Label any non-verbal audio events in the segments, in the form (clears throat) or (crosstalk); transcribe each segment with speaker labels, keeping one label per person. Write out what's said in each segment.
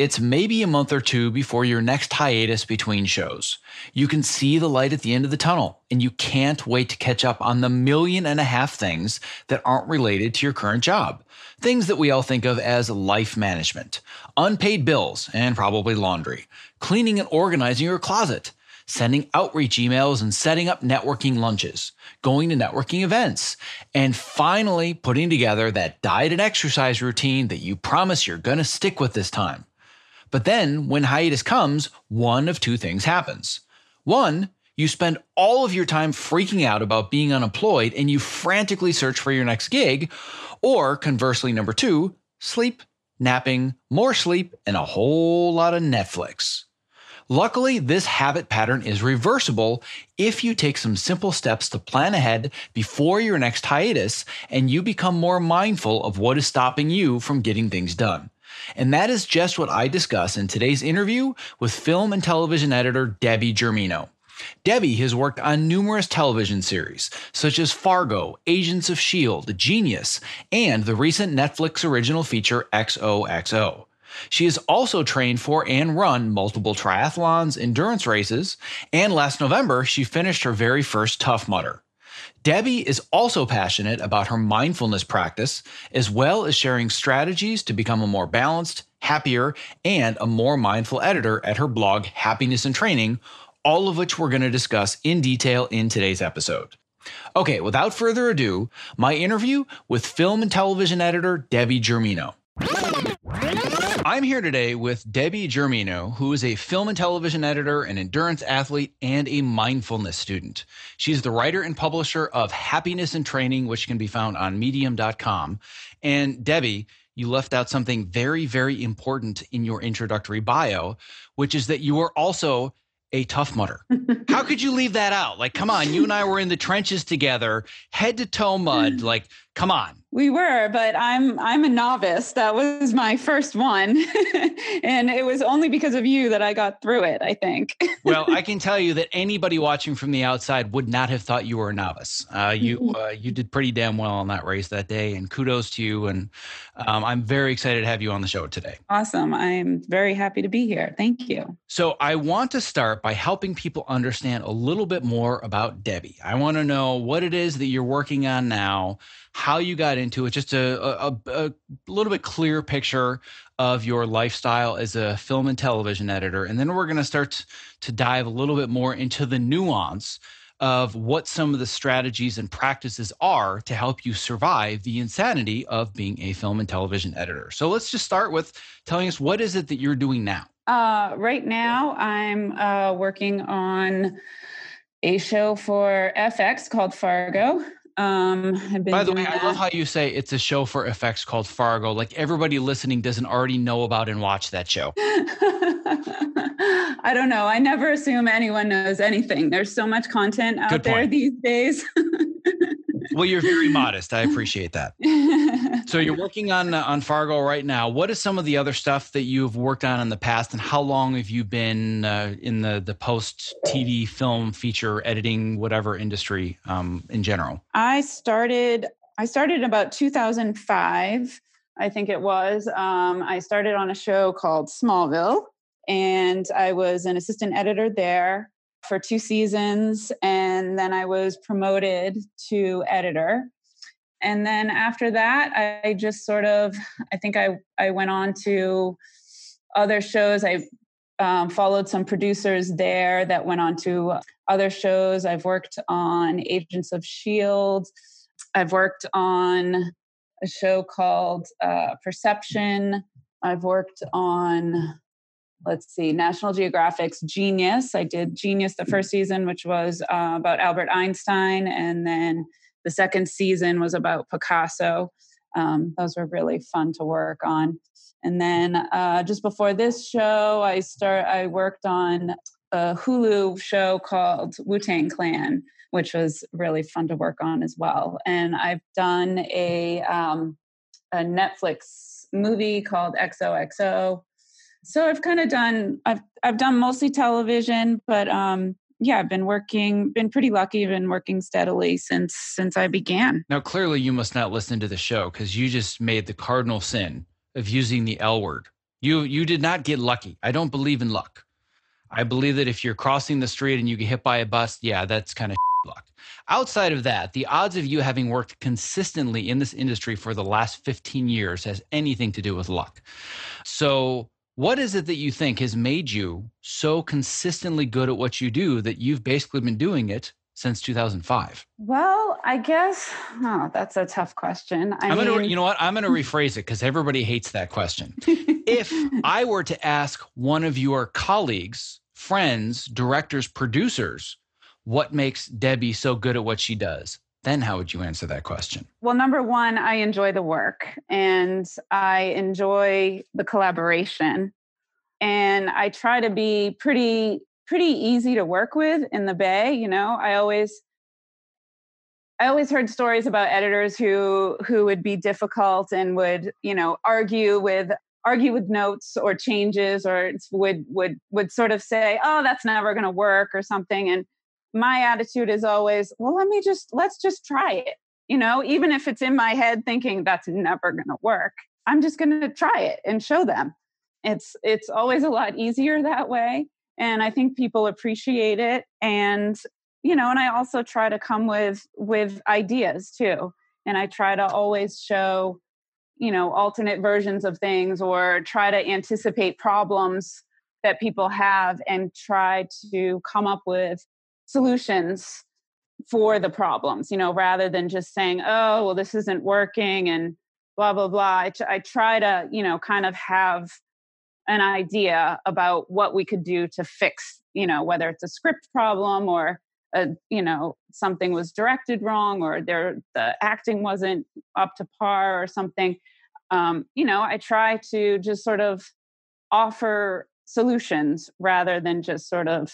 Speaker 1: It's maybe a month or two before your next hiatus between shows. You can see the light at the end of the tunnel, and you can't wait to catch up on the million and a half things that aren't related to your current job. Things that we all think of as life management, unpaid bills, and probably laundry, cleaning and organizing your closet, sending outreach emails and setting up networking lunches, going to networking events, and finally putting together that diet and exercise routine that you promise you're going to stick with this time. But then when hiatus comes, one of two things happens. One, you spend all of your time freaking out about being unemployed and you frantically search for your next gig. Or conversely, number two, sleep, napping, more sleep, and a whole lot of Netflix. Luckily, this habit pattern is reversible if you take some simple steps to plan ahead before your next hiatus and you become more mindful of what is stopping you from getting things done. And that is just what I discuss in today's interview with film and television editor Debbie Germino. Debbie has worked on numerous television series, such as Fargo, Agents of S.H.I.E.L.D., Genius, and the recent Netflix original feature XOXO. She has also trained for and run multiple triathlons, endurance races, and last November, she finished her very first Tough Mudder. Debbie is also passionate about her mindfulness practice, as well as sharing strategies to become a more balanced, happier, and a more mindful editor at her blog, Happiness and Training, all of which we're going to discuss in detail in today's episode. Okay, without further ado, my interview with film and television editor Debbie Germino. I'm here today with Debbie Germino, who is a film and television editor, an endurance athlete, and a mindfulness student. She's the writer and publisher of Happiness and Training, which can be found on medium.com. And Debbie, you left out something very, very important in your introductory bio, which is that you are also a tough mudder. (laughs) How could you leave that out? Like, come on, you and I were in the trenches together, head to toe mud. (laughs) Like, come on.
Speaker 2: We were, but I'm I'm a novice. That was my first one. (laughs) and it was only because of you that I got through it, I think. (laughs)
Speaker 1: well, I can tell you that anybody watching from the outside would not have thought you were a novice. Uh, you uh, you did pretty damn well on that race that day, and kudos to you. And um, I'm very excited to have you on the show today.
Speaker 2: Awesome. I'm very happy to be here. Thank you.
Speaker 1: So I want to start by helping people understand a little bit more about Debbie. I want to know what it is that you're working on now how you got into it, just a, a, a little bit clear picture of your lifestyle as a film and television editor. And then we're going to start to dive a little bit more into the nuance of what some of the strategies and practices are to help you survive the insanity of being a film and television editor. So let's just start with telling us what is it that you're doing now?
Speaker 2: Uh, right now, I'm uh, working on a show for FX called Fargo. Um,
Speaker 1: By the way, that. I love how you say it's a show for FX called Fargo. Like everybody listening doesn't already know about and watch that show. (laughs)
Speaker 2: I don't know. I never assume anyone knows anything. There's so much content out there these days. (laughs)
Speaker 1: well, you're very modest. I appreciate that. so you're working on uh, on Fargo right now. What is some of the other stuff that you've worked on in the past, and how long have you been uh, in the the post TV, film, feature, editing, whatever industry um, in general?
Speaker 2: I started. I started about 2005. I think it was. Um, I started on a show called Smallville, and I was an assistant editor there for two seasons and then I was promoted to editor. And then after that, I just sort of, I think I, I went on to other shows. I um, followed some producers there that went on to other shows. I've worked on Agents of S.H.I.E.L.D. I've worked on a show called uh, Perception. I've worked on let's see, National Geographic's Genius. I did Genius the first season, which was uh, about Albert Einstein, and then the second season was about Picasso. Um, those were really fun to work on. And then uh, just before this show, I start. I worked on a Hulu show called Wu Tang Clan, which was really fun to work on as well. And I've done a um, a Netflix movie called XOXO, so I've kind of done I've I've done mostly television, but um yeah, I've been working, been pretty lucky, been working steadily since since I began.
Speaker 1: Now clearly you must not listen to the show because you just made the cardinal sin of using the L word. You you did not get lucky. I don't believe in luck. I believe that if you're crossing the street and you get hit by a bus, yeah, that's kind of (laughs) luck. Outside of that, the odds of you having worked consistently in this industry for the last 15 years has anything to do with luck. So what is it that you think has made you so consistently good at what you do that you've basically been doing it since 2005?
Speaker 2: Well, I guess oh, that's a tough question.
Speaker 1: I am gonna, you know what? I'm going to rephrase it because everybody hates that question. (laughs) if I were to ask one of your colleagues, friends, directors, producers, what makes Debbie so good at what she does? Then how would you answer that question?
Speaker 2: Well, number one, I enjoy the work and I enjoy the collaboration. And I try to be pretty pretty easy to work with in the bay, you know. I always I always heard stories about editors who who would be difficult and would, you know, argue with argue with notes or changes or would would would sort of say, "Oh, that's never going to work" or something and my attitude is always, well, let me just, let's just try it. You know, even if it's in my head thinking that's never going to work, I'm just going to try it and show them. It's, it's always a lot easier that way. And I think people appreciate it. And, you know, and I also try to come with, with ideas too. And I try to always show, you know, alternate versions of things or try to anticipate problems that people have and try to come up with solutions for the problems you know rather than just saying oh well this isn't working and blah blah blah. I, try to you know kind of have an idea about what we could do to fix you know whether it's a script problem or a, you know something was directed wrong or there the acting wasn't up to par or something. Um, you know i try to just sort of offer solutions rather than just sort of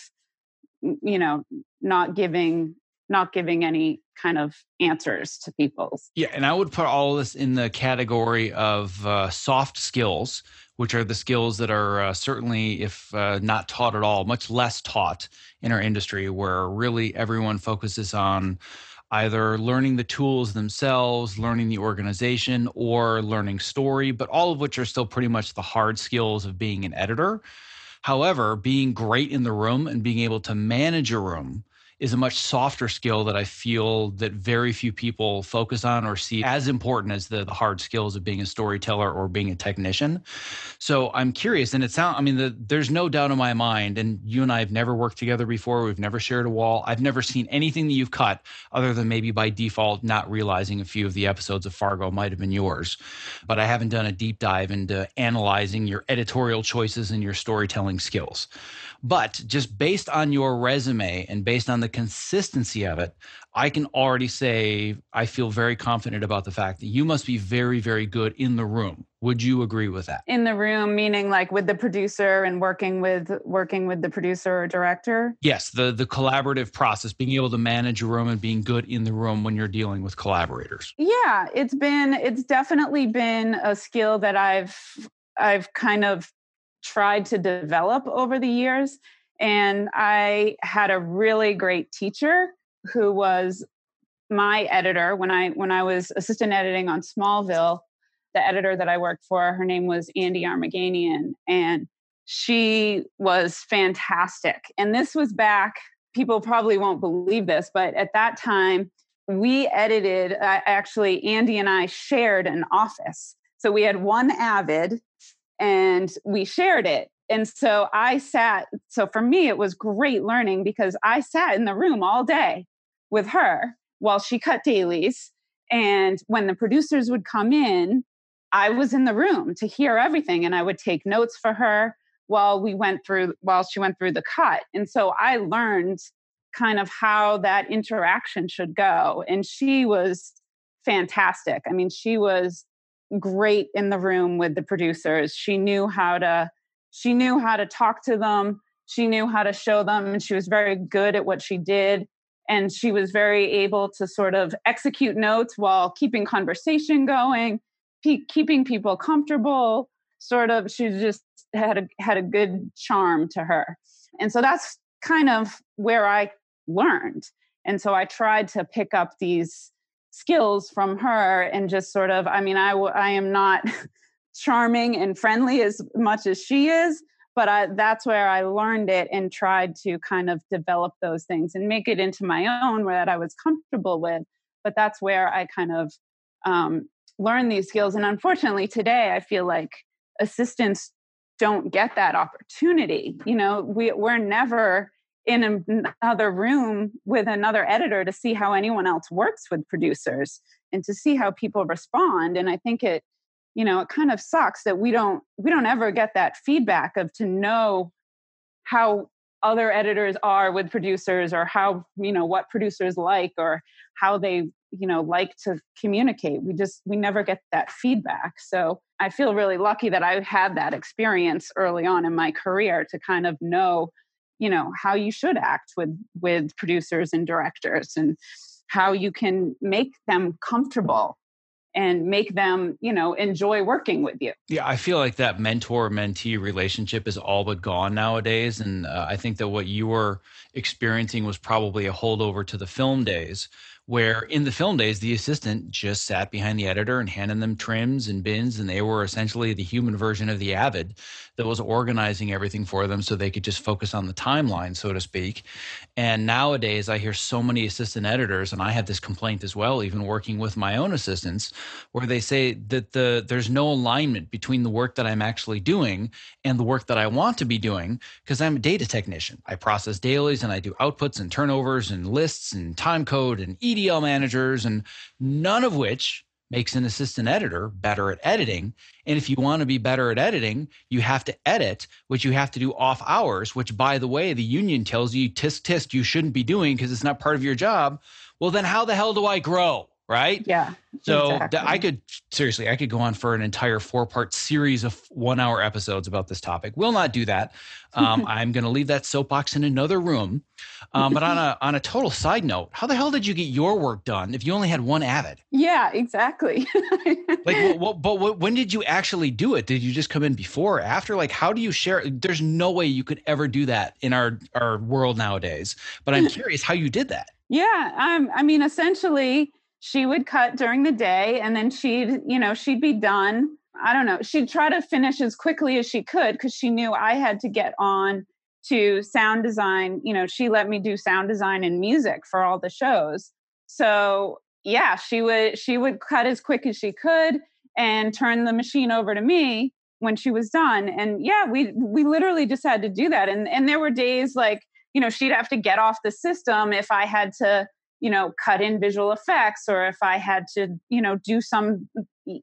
Speaker 2: you know not giving not giving any kind of answers to people
Speaker 1: yeah and i would put all of this in the category of uh, soft skills which are the skills that are uh, certainly if uh, not taught at all much less taught in our industry where really everyone focuses on either learning the tools themselves, learning the organization, or learning story, but all of which are still pretty much the hard skills of being an editor. However, being great in the room and being able to manage a room is a much softer skill that I feel that very few people focus on or see as important as the, the hard skills of being a storyteller or being a technician. So I'm curious, and it sounds, I mean, the, there's no doubt in my mind, and you and I have never worked together before. We've never shared a wall. I've never seen anything that you've cut other than maybe by default not realizing a few of the episodes of Fargo might have been yours. But I haven't done a deep dive into analyzing your editorial choices and your storytelling skills. But just based on your resume and based on the consistency of it, I can already say I feel very confident about the fact that you must be very, very good in the room. Would you agree with that?
Speaker 2: In the room, meaning like with the producer and working with working with the producer or director?
Speaker 1: Yes, the the collaborative process, being able to manage a room and being good in the room when you're dealing with collaborators.
Speaker 2: Yeah, it's been it's definitely been a skill that I've I've kind of tried to develop over the years and I had a really great teacher who was my editor when I when I was assistant editing on Smallville. The editor that I worked for, her name was Andy Armaganian, and she was fantastic. And this was back. People probably won't believe this, but at that time, we edited. Uh, actually, Andy and I shared an office. So we had one Avid, and we shared it and so I sat, so for me, it was great learning because I sat in the room all day with her while she cut dailies. And when the producers would come in, I was in the room to hear everything and I would take notes for her while we went through, while she went through the cut. And so I learned kind of how that interaction should go. And she was fantastic. I mean, she was great in the room with the producers. She knew how to she knew how to talk to them. She knew how to show them and she was very good at what she did. And she was very able to sort of execute notes while keeping conversation going pe- keeping people comfortable sort of she just had a had a good charm to her. And so that's kind of where i learned. And so i tried to pick up these skills from her and just sort of i mean i i am not (laughs) charming and friendly as much as she is but I, that's where I learned it and tried to kind of develop those things and make it into my own where that I was comfortable with. But that's where I kind of um, learned these skills. And unfortunately, today I feel like assistants don't get that opportunity. You know, we, we're never in another room with another editor to see how anyone else works with producers and to see how people respond. And I think it you know it kind of sucks that we don't we don't ever get that feedback of to know how other editors are with producers or how you know what producers like or how they you know like to communicate we just we never get that feedback so i feel really lucky that i had that experience early on in my career to kind of know you know how you should act with with producers and directors and how you can make them comfortable and make them, you know, enjoy working with you.
Speaker 1: Yeah, I feel like that mentor mentee relationship is all but gone nowadays. And uh, I think that what you were experiencing was probably a holdover to the film days where in the film days the assistant just sat behind the editor and handed them trims and bins and they were essentially the human version of the avid that was organizing everything for them so they could just focus on the timeline so to speak. And nowadays i hear so many assistant editors and i have this complaint as well even working with my own assistants where they say that the there's no alignment between the work that i'm actually doing and the work that i want to be doing because i'm a data technician. I process dailies and i do outputs and turnovers and lists and time code and EDL managers, and none of which makes an assistant editor better at editing. And if you want to be better at editing, you have to edit, which you have to do off hours, which, by the way, the union tells you, tisk, tisk, you shouldn't be doing because it's not part of your job. Well, then how the hell do I grow? Right?
Speaker 2: Yeah.
Speaker 1: So exactly. I could seriously, I could go on for an entire four part series of one hour episodes about this topic. We'll not do that. Um, (laughs) I'm going to leave that soapbox in another room. Um, but on a on a total side note, how the hell did you get your work done if you only had one Avid?
Speaker 2: Yeah, exactly. (laughs)
Speaker 1: like, well, well, but what, when did you actually do it? Did you just come in before or after? Like, how do you share? There's no way you could ever do that in our our world nowadays. But I'm (laughs) curious how you did that.
Speaker 2: Yeah, um, I mean, essentially she would cut during the day and then she'd you know she'd be done. I don't know she'd try to finish as quickly as she could because she knew i had to get on to sound design. You know she let me do sound design and music for all the shows. So yeah she would she would cut as quick as she could and turn the machine over to me when she was done. And yeah we we literally just had to do that. And and there were days like you know she'd have to get off the system if i had to you know cut in visual effects or if i had to you know do some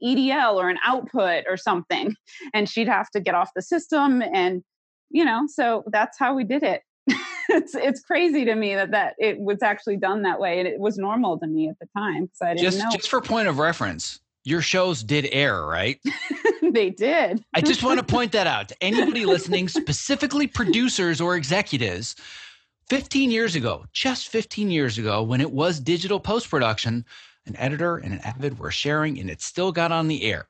Speaker 2: edl or an output or something (laughs) and she'd have to get off the system and you know so that's how we did it (laughs) it's it's crazy to me that that it was actually done that way and it was normal to me at the time because I didn't
Speaker 1: just,
Speaker 2: know.
Speaker 1: Just for point of reference, your shows did air, right? (laughs)
Speaker 2: they did.
Speaker 1: I just want to point that out to anybody listening, specifically producers or executives. 15 years ago, just 15 years ago, when it was digital post production, an editor and an avid were sharing and it still got on the air.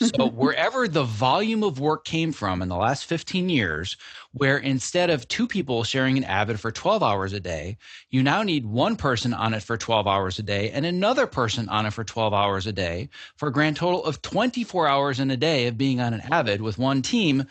Speaker 1: So, (laughs) wherever the volume of work came from in the last 15 years, where instead of two people sharing an Avid for 12 hours a day, you now need one person on it for 12 hours a day and another person on it for 12 hours a day for a grand total of 24 hours in a day of being on an Avid with one team.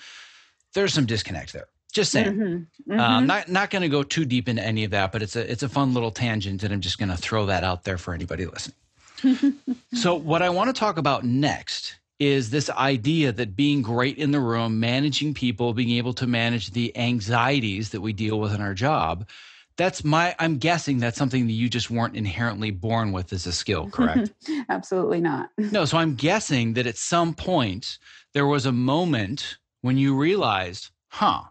Speaker 1: There's some disconnect there. Just saying. Mm-hmm. Mm-hmm. Um, not not going to go too deep into any of that, but it's a it's a fun little tangent, and I'm just going to throw that out there for anybody listening. (laughs) so, what I want to talk about next is this idea that being great in the room, managing people, being able to manage the anxieties that we deal with in our job. That's my, I'm guessing that's something that you just weren't inherently born with as a skill, correct? (laughs)
Speaker 2: Absolutely not. (laughs)
Speaker 1: No, so I'm guessing that at some point there was a moment when you realized, huh,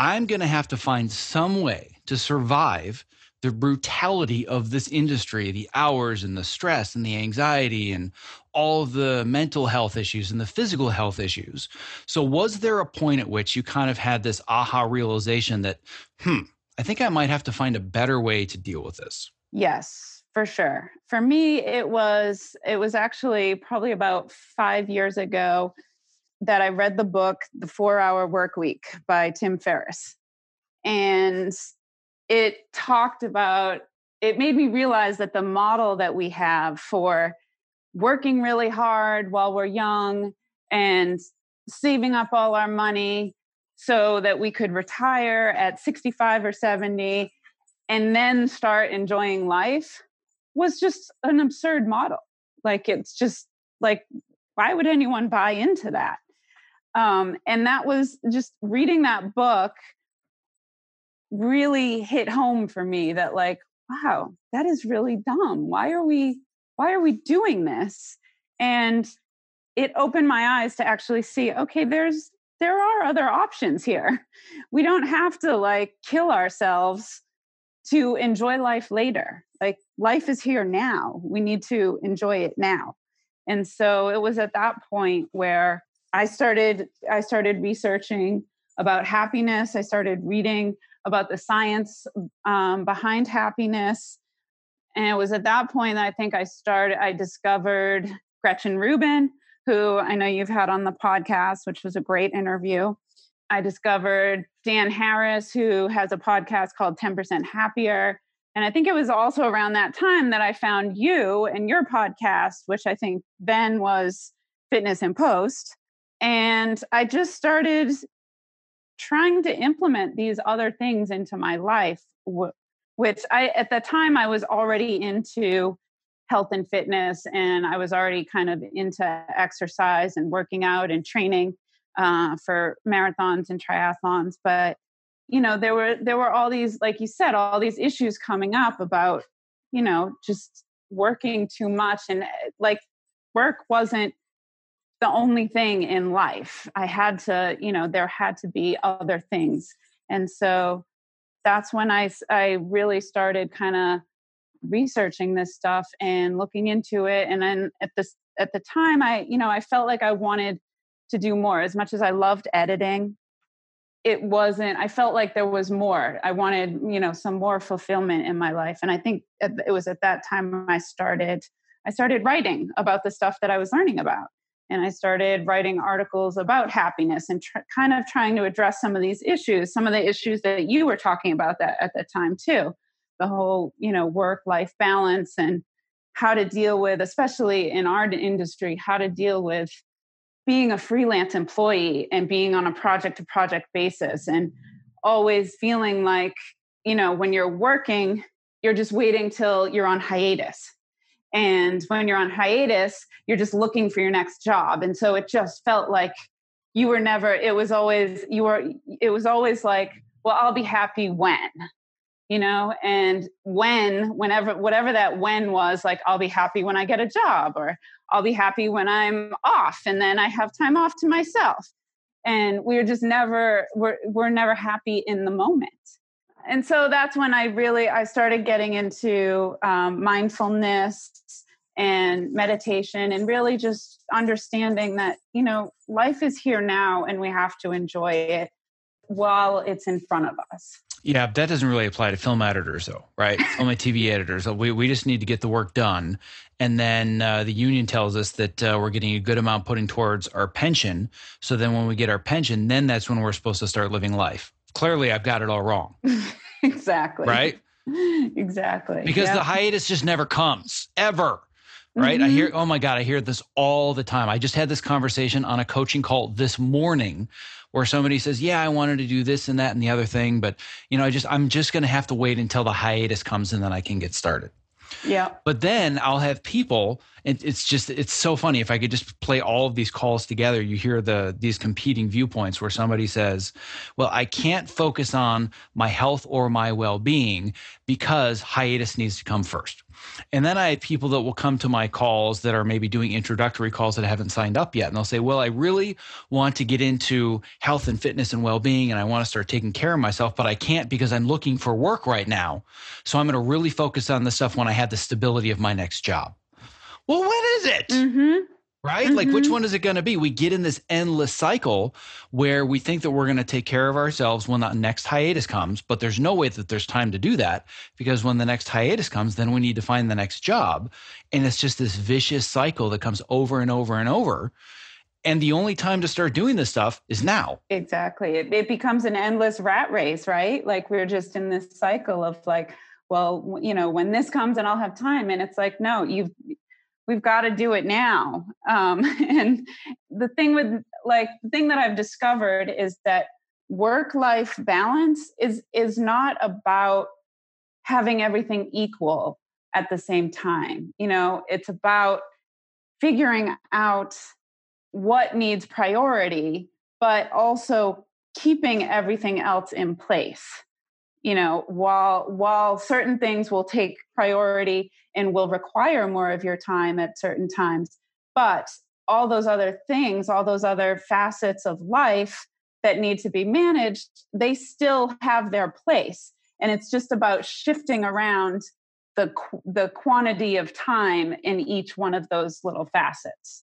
Speaker 1: I'm going to have to find some way to survive the brutality of this industry, the hours and the stress and the anxiety and all the mental health issues and the physical health issues. So, was there a point at which you kind of had this aha realization that, hmm, I think I might have to find a better way to deal with this?
Speaker 2: Yes, for sure. For me, it was it was actually probably about five years ago that I read the book The Four Hour Work Week by Tim Ferriss. And it talked about it made me realize that the model that we have for working really hard while we're young and saving up all our money so that we could retire at 65 or 70 and then start enjoying life was just an absurd model. Like, it's just like, why would anyone buy into that? Um, and that was just reading that book really hit home for me that like wow that is really dumb. Why are we why are we doing this? And it opened my eyes to actually see okay there's there are other options here. (laughs) We don't have to like kill ourselves to enjoy life later. Like life is here now. We need to enjoy it now. And so it was at that point where i started i started researching about happiness i started reading about the science um, behind happiness. And it was at that point that I think I started, I discovered Gretchen Rubin, who I know you've had on the podcast, which was a great interview. I discovered Dan Harris, who has a podcast called 10% Happier. And I think it was also around that time that I found you and your podcast, which I think then was Fitness in Post. And I just started trying to implement these other things into my life which i at the time i was already into health and fitness and i was already kind of into exercise and working out and training uh, for marathons and triathlons but you know there were there were all these like you said all these issues coming up about you know just working too much and eh, like work wasn't the only thing in life. I had to, you know, there had to be other things. And so that's when I, I really started kind of researching this stuff and looking into it. And then at this, at the time, I, you know, I felt like I wanted to do more as much as I loved editing. It wasn't, I felt like there was more. I wanted, you know, some more fulfillment in my life. And I think it was at that time I started, I started writing about the stuff that I was learning about and I started writing articles about happiness and tr- kind of trying to address some of these issues, some of the issues that you were talking about that at the time too, the whole you know work life balance and how to deal with, especially in our industry, how to deal with being a freelance employee and being on a project to project basis and always feeling like you know when you're working you're just waiting till you're on hiatus and when you're on hiatus, you're just looking for your next job. And so it just felt like you were never, it was always, you were, it was always like, well, I'll be happy when, you know, and when, whenever, whatever that when was, like, I'll be happy when I get a job or I'll be happy when I'm off and then I have time off to myself. And we we're just never, we're, we're never happy in the moment. and so that's when i really i started getting into um, mindfulness and meditation and really just understanding that you know life is here now and we have to enjoy it while it's in front of us.
Speaker 1: Yeah that doesn't really apply to film editors though right? (laughs) Only tv editors. We, we just need to get the work done. And then uh, the union tells us that uh, we're getting a good amount putting towards our pension. So then when we get our pension then that's when we're supposed to start living life. Clearly i've got it all wrong. (laughs)
Speaker 2: Exactly.
Speaker 1: Right? (laughs)
Speaker 2: Exactly.
Speaker 1: Because the hiatus just never comes ever right? Mm-hmm. I hear, oh my God, I hear this all the time. I just had this conversation on a coaching call this morning where somebody says, yeah, I wanted to do this and that and the other thing, but you know, I just, I'm just going to have to wait until the hiatus comes and then I can get started.
Speaker 2: Yeah.
Speaker 1: But then I'll have people, and it's just it's so funny. If I could just play all of these calls together, you hear the these competing viewpoints where somebody says, Well, I can't focus on my health or my well-being because hiatus needs to come first. And then I have people that will come to my calls that are maybe doing introductory calls that haven't signed up yet. And they'll say, Well, I really want to get into health and fitness and well being, and I want to start taking care of myself, but I can't because I'm looking for work right now. So I'm going to really focus on this stuff when I have the stability of my next job. Well, when is it?
Speaker 2: Mm-hmm
Speaker 1: right? Mm-hmm. Like, which mm-hmm. one is it going to be? We get in this endless cycle where we think that we're going to take care of ourselves when the next hiatus comes, but there's no way that there's time to do that because when the next hiatus comes, then we need to find the next job. And it's just this vicious cycle that comes over and over and over. And the only time to start doing this stuff is now.
Speaker 2: Exactly. It, it becomes an endless rat race, right? Like, we're just in this cycle of like, well, you know, when this comes and I'll have time. And it's like, no, you've, we've got to do it now. Um, (laughs) and the thing with like the thing that i've discovered is that work life balance is is not about having everything equal at the same time you know? It's about figuring out what needs priority but also keeping everything else in place you know while while certain things will take priority and will require more of your time at certain times but all those other things all those other facets of life that need to be managed they still have their place. And it's just about shifting around the the quantity of time in each one of those little facets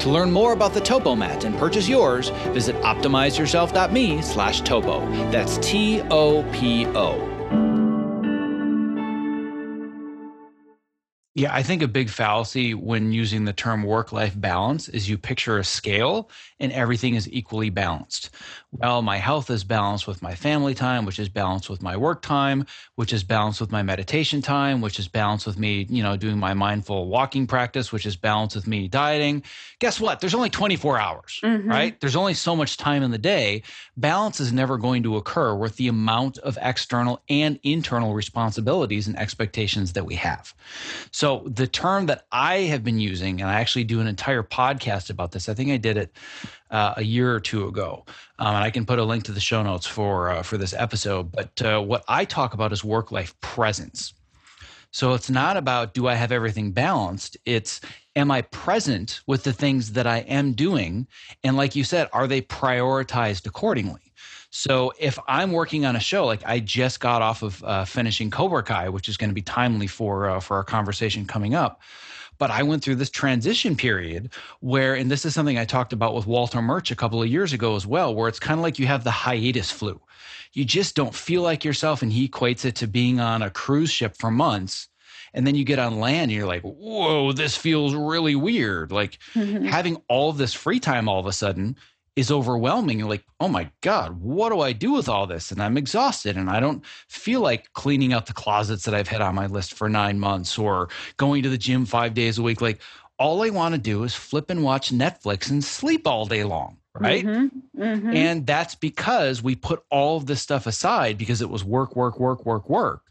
Speaker 1: To learn more about the Topo Mat and purchase yours, visit optimizeyourself.me slash topo. That's T-O-P-O. Yeah, I think a big fallacy when using the term work life balance is you picture a scale and everything is equally balanced. Well, my health is balanced with my family time, which is balanced with my work time, which is balanced with my meditation time, which is balanced with me, you know, doing my mindful walking practice, which is balanced with me dieting. Guess what? There's only 24 hours, mm-hmm. right? There's only so much time in the day. Balance is never going to occur with the amount of external and internal responsibilities and expectations that we have. So so the term that I have been using, and I actually do an entire podcast about this. I think I did it uh, a year or two ago, um, and I can put a link to the show notes for uh, for this episode. But uh, what I talk about is work life presence. So it's not about do I have everything balanced. It's am I present with the things that I am doing, and like you said, are they prioritized accordingly? So if I'm working on a show, like I just got off of uh, finishing Cobra Kai, which is going to be timely for uh, for our conversation coming up. But I went through this transition period where, and this is something I talked about with Walter Murch a couple of years ago as well, where it's kind of like you have the hiatus flu. You just don't feel like yourself, and he equates it to being on a cruise ship for months and then you get on land and you're like whoa this feels really weird like mm-hmm. having all this free time all of a sudden is overwhelming. You're like, oh my God, what do I do with all this? And I'm exhausted and I don't feel like cleaning out the closets that I've had on my list for nine months or going to the gym five days a week. Like, all I want to do is flip and watch Netflix and sleep all day long. Right. Mm-hmm, mm-hmm. And that's because we put all of this stuff aside because it was work, work, work, work, work.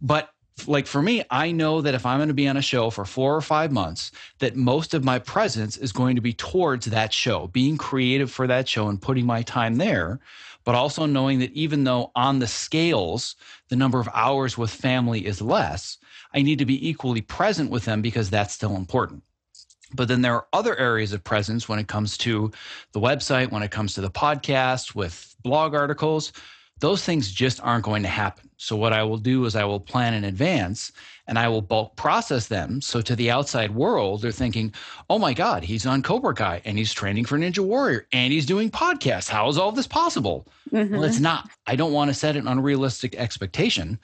Speaker 1: But like for me, I know that if I'm going to be on a show for four or five months, that most of my presence is going to be towards that show, being creative for that show and putting my time there. But also knowing that even though on the scales, the number of hours with family is less, I need to be equally present with them because that's still important. But then there are other areas of presence when it comes to the website, when it comes to the podcast, with blog articles those things just aren't going to happen. So, what I will do is I will plan in advance and I will bulk process them. So, to the outside world, they're thinking, oh my God, he's on Cobra Kai and he's training for Ninja Warrior and he's doing podcasts. How is all this possible? Mm-hmm. Well, it's not. I don't want to set an unrealistic expectation.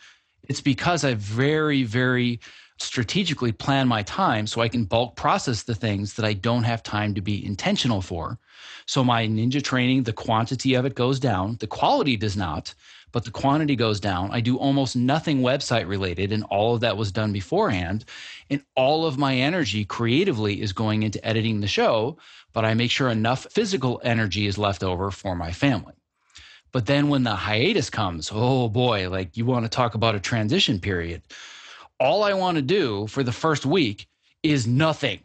Speaker 1: It's because I very, very strategically plan my time so I can bulk process the things that I don't have time to be intentional for. So my ninja training, the quantity of it goes down, the quality does not, but the quantity goes down. I do almost nothing website related, and all of that was done beforehand. And all of my energy creatively is going into editing the show, but I make sure enough physical energy is left over for my family. But then when the hiatus comes, oh boy, like you want to talk about a transition period all I want to do for the first week is nothing,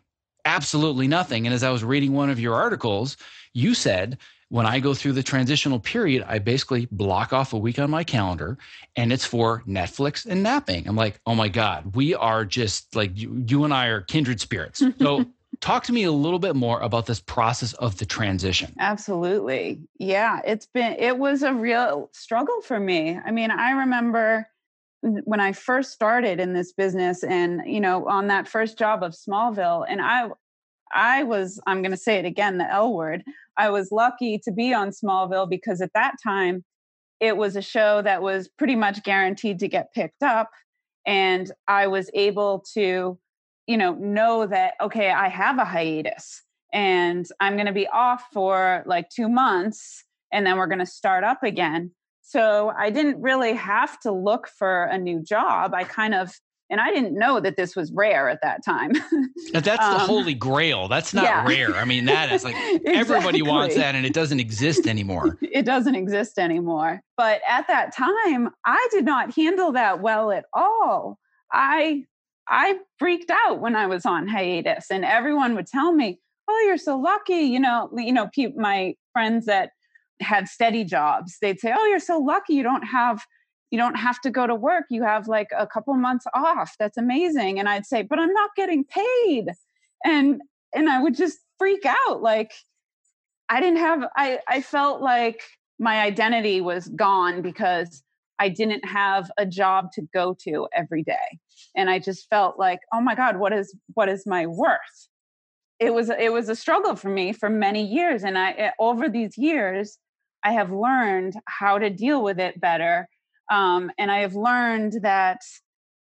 Speaker 1: absolutely nothing. And as I was reading one of your articles, you said, when I go through the transitional period, I basically block off a week on my calendar and it's for Netflix and napping. I'm like, oh my God, we are just like you, you and I are kindred spirits. (laughs) So, talk to me a little bit more about this process of the transition.
Speaker 2: Absolutely. Yeah, it's been, it was a real struggle for me. I mean, I remember when I first started in this business and you know on that first job of Smallville and I I was I'm going to say it again the L word I was lucky to be on Smallville because at that time it was a show that was pretty much guaranteed to get picked up and I was able to you know know that okay I have a hiatus and I'm going to be off for like 2 months and then we're going to start up again so I didn't really have to look for a new job. I kind of and I didn't know that this was rare at that time. (laughs)
Speaker 1: that's um, the holy grail. That's not yeah. rare. I mean, that is like exactly. (laughs) everybody wants that and it doesn't exist anymore. (laughs)
Speaker 2: it doesn't exist anymore. But at that time, I did not handle that well at all. I I freaked out when I was on hiatus and everyone would tell me, "Oh, you're so lucky." You know, you know, pe- my friends that had steady jobs they'd say oh you're so lucky you don't have you don't have to go to work you have like a couple months off that's amazing. And i'd say but i'm not getting paid. And and i would just freak out like i didn't have i i felt like my identity was gone because i didn't have a job to go to every day. And i just felt like oh my god what is what is my worth? It was it was a struggle for me for many years. And i eh, over these years I have learned how to deal with it better. Um, and I have learned that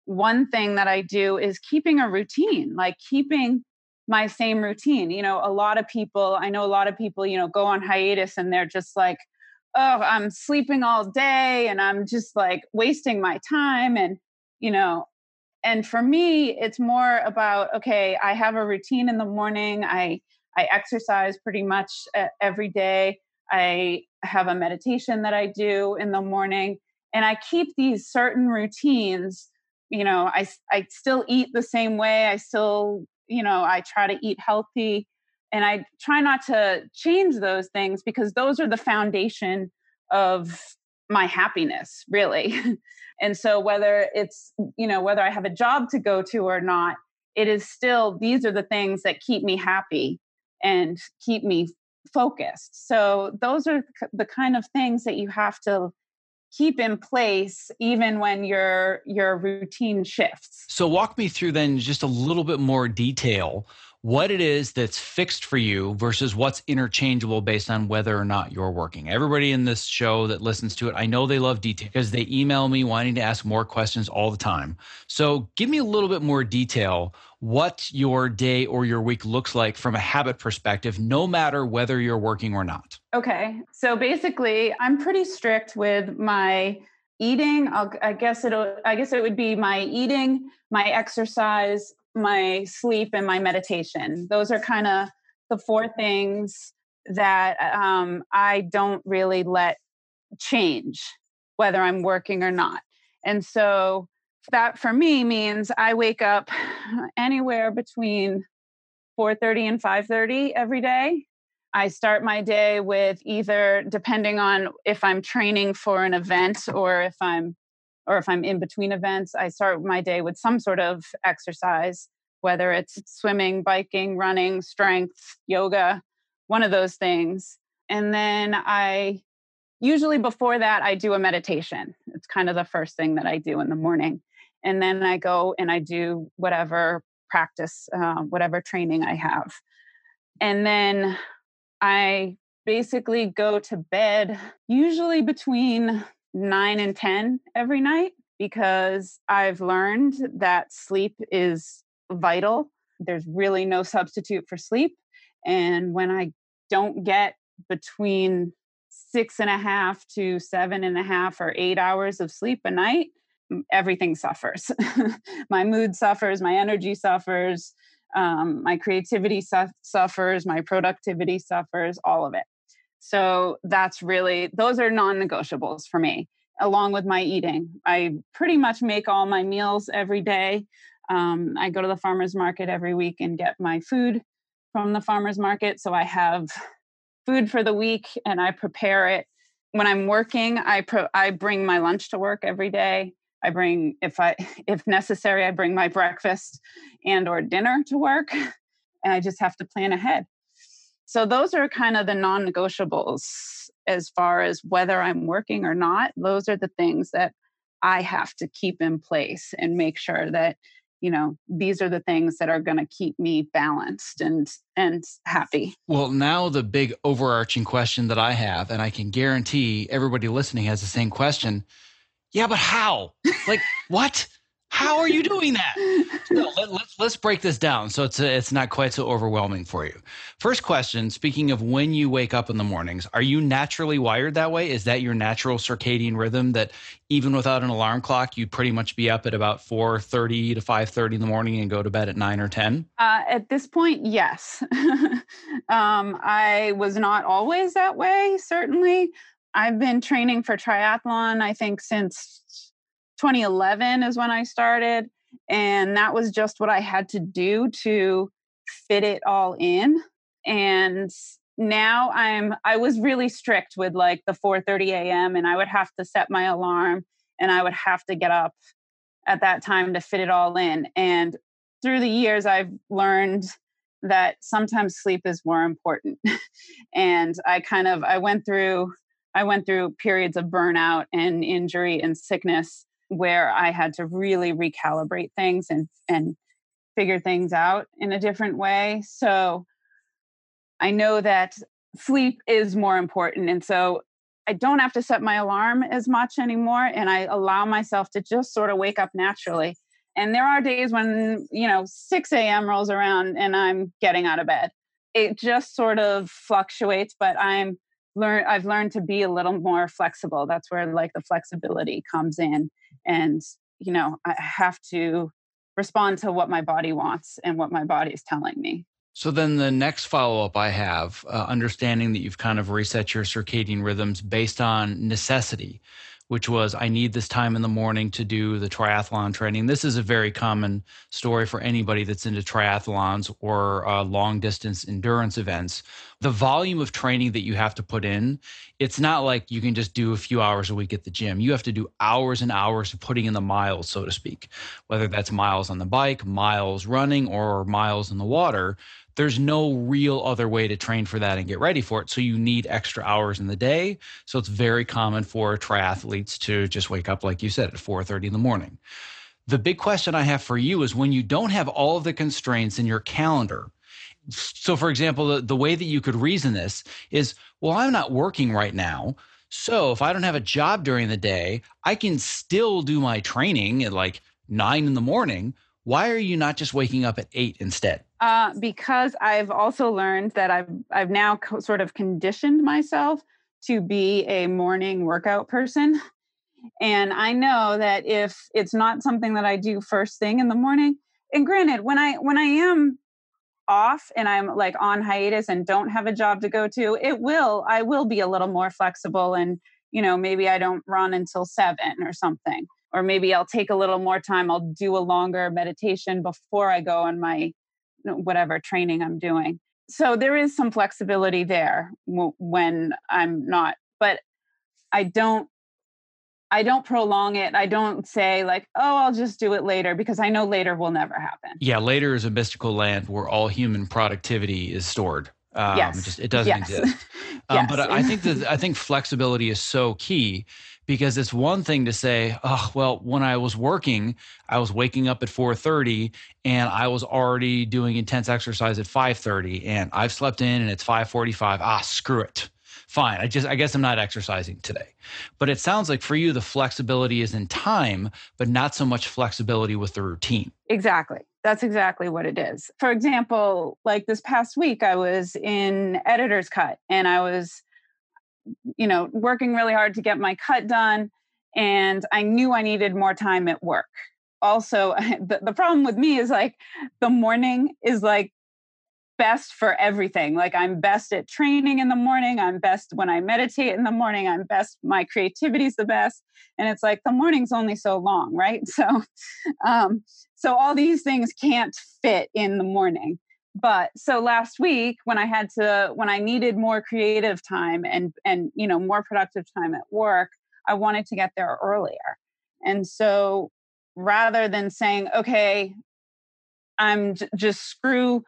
Speaker 2: one thing that I do is keeping a routine, like keeping my same routine. You know, a lot of people, I know a lot of people, you know, go on hiatus and they're just like, oh, I'm sleeping all day and I'm just like wasting my time. And, you know, and for me, it's more about, okay, I have a routine in the morning. I, I exercise pretty much every day. I have a meditation that I do in the morning. And I keep these certain routines. You know, I, I still eat the same way. I still, you know, I try to eat healthy and I try not to change those things because those are the foundation of my happiness, really. (laughs) and so whether it's, you know, whether I have a job to go to or not, it is still these are the things that keep me happy and keep me focused. So those are the kind of things that you have to keep in place even when your your routine shifts.
Speaker 1: So walk me through then just a little bit more detail what it is that's fixed for you versus what's interchangeable based on whether or not you're working. Everybody in this show that listens to it, I know they love detail because they email me wanting to ask more questions all the time. So give me a little bit more detail what your day or your week looks like from a habit perspective, no matter whether you're working or not.
Speaker 2: Okay. So basically, I'm pretty strict with my eating. I'll, I guess it'll, I guess it would be my eating, my exercise, my sleep and my meditation. Those are kind of the four things that um, I don't really let change, whether I'm working or not. And so that for me means I wake up (sighs) anywhere between 4:30 and 5:30 every day. I start my day with either depending on if I'm training for an event or if I'm or if I'm in between events, I start my day with some sort of exercise, whether it's swimming, biking, running, strength, yoga, one of those things. And then I usually before that, I do a meditation. It's kind of the first thing that I do in the morning. And then I go and I do whatever practice, uh, whatever training I have. And then I basically go to bed usually between nine and 10 every night because I've learned that sleep is vital. There's really no substitute for sleep. And when I don't get between six and a half to seven and a half or eight hours of sleep a night, everything suffers. (laughs) my mood suffers, my energy suffers, um, my creativity su- suffers, my productivity suffers, all of it. So that's really, those are non negotiables for me, along with my eating. I pretty much make all my meals every day. Um, I go to the farmer's market every week and get my food from the farmer's market. So I have food for the week and I prepare it. When I'm working, I, pro- I bring my lunch to work every day. I bring, if I, (laughs) if necessary, I bring my breakfast and or dinner to work (laughs) and I just have to plan ahead. So those are kind of the non-negotiables as far as whether I'm working or not. Those are the things that I have to keep in place and make sure that you know these are the things that are going to keep me balanced and and happy
Speaker 1: well now the big overarching question that i have and i can guarantee everybody listening has the same question yeah but how like (laughs) what how are you doing that? No, let, let's, let's break this down so it's a, it's not quite so overwhelming for you. First question: Speaking of when you wake up in the mornings, are you naturally wired that way? Is that your natural circadian rhythm that even without an alarm clock, you'd pretty much be up at about four thirty to five thirty in the morning and go to bed at nine or ten?
Speaker 2: Uh, at this point, yes. (laughs) um, I was not always that way. Certainly, I've been training for triathlon. I think since 2011 is when I started. And that was just what I had to do to fit it all in. And now I'm I was really strict with like the 4:30 a.m. and I would have to set my alarm and I would have to get up at that time to fit it all in. And through the years I've learned that sometimes sleep is more important. (laughs) and I kind of I went through I went through periods of burnout and injury and sickness where I had to really recalibrate things and and figure things out in a different way. So I know that sleep is more important and so I don't have to set my alarm as much anymore and I allow myself to just sort of wake up naturally. And there are days when, you know, 6 a.m. rolls around and I'm getting out of bed. It just sort of fluctuates, but I'm learn I've learned to be a little more flexible. That's where like the flexibility comes in. And, you know, I have to respond to what my body wants and what my body is telling me.
Speaker 1: So then the next follow up I have, uh, understanding that you've kind of reset your circadian rhythms based on necessity which was I need this time in the morning to do the triathlon training. This is a very common story for anybody that's into triathlons or uh, long distance endurance events. The volume of training that you have to put in, it's not like you can just do a few hours a week at the gym. You have to do hours and hours of putting in the miles, so to speak, whether that's miles on the bike, miles running, or miles in the water there's no real other way to train for that and get ready for it. So you need extra hours in the day. So it's very common for triathletes to just wake up, like you said, at 4:30 in the morning. The big question I have for you is when you don't have all of the constraints in your calendar. So, for example, the, the way that you could reason this is, well, I'm not working right now. So if I don't have a job during the day, I can still do my training at like nine in the morning. Why are you not just waking up at eight instead?
Speaker 2: Uh, because I've also learned that I've I've now co- sort of conditioned myself to be a morning workout person, and I know that if it's not something that I do first thing in the morning, and granted, when I when I am off and I'm like on hiatus and don't have a job to go to, it will I will be a little more flexible and you know maybe I don't run until seven or something or maybe I'll take a little more time. I'll do a longer meditation before I go on my Uh, whatever training I'm doing. So there is some flexibility there when I'm not, but I don't I don't prolong it. I don't say like, "Oh, I'll just do it later" because I know later will never happen.
Speaker 1: Yeah, later is a mystical land where all human productivity is stored. Um, yes. It, just, it doesn't yes. exist. (laughs) Um, yes. But I think that I think flexibility is so key because it's one thing to say, oh, well, when I was working, I was waking up at 4:30 and I was already doing intense exercise at 5:30 and I've slept in and it's 5:45. Ah, screw it. Fine. I just I guess I'm not exercising today. But it sounds like for you the flexibility is in time, but not so much flexibility with the routine.
Speaker 2: Exactly. That's exactly what it is. For example, like this past week, I was in editor's cut and I was, you know, working really hard to get my cut done. And I knew I needed more time at work. Also, (laughs) the, the problem with me is like the morning is like best for everything. Like I'm best at training in the morning. I'm best when I meditate in the morning. I'm best. My creativity is the best. And it's like the morning's only so long, right? (laughs) So, um, so all these things can't fit in the morning. But so last week when I had to, when I needed more creative time and and you know more productive time at work, I wanted to get there earlier. And so rather than saying, okay, I'm just screw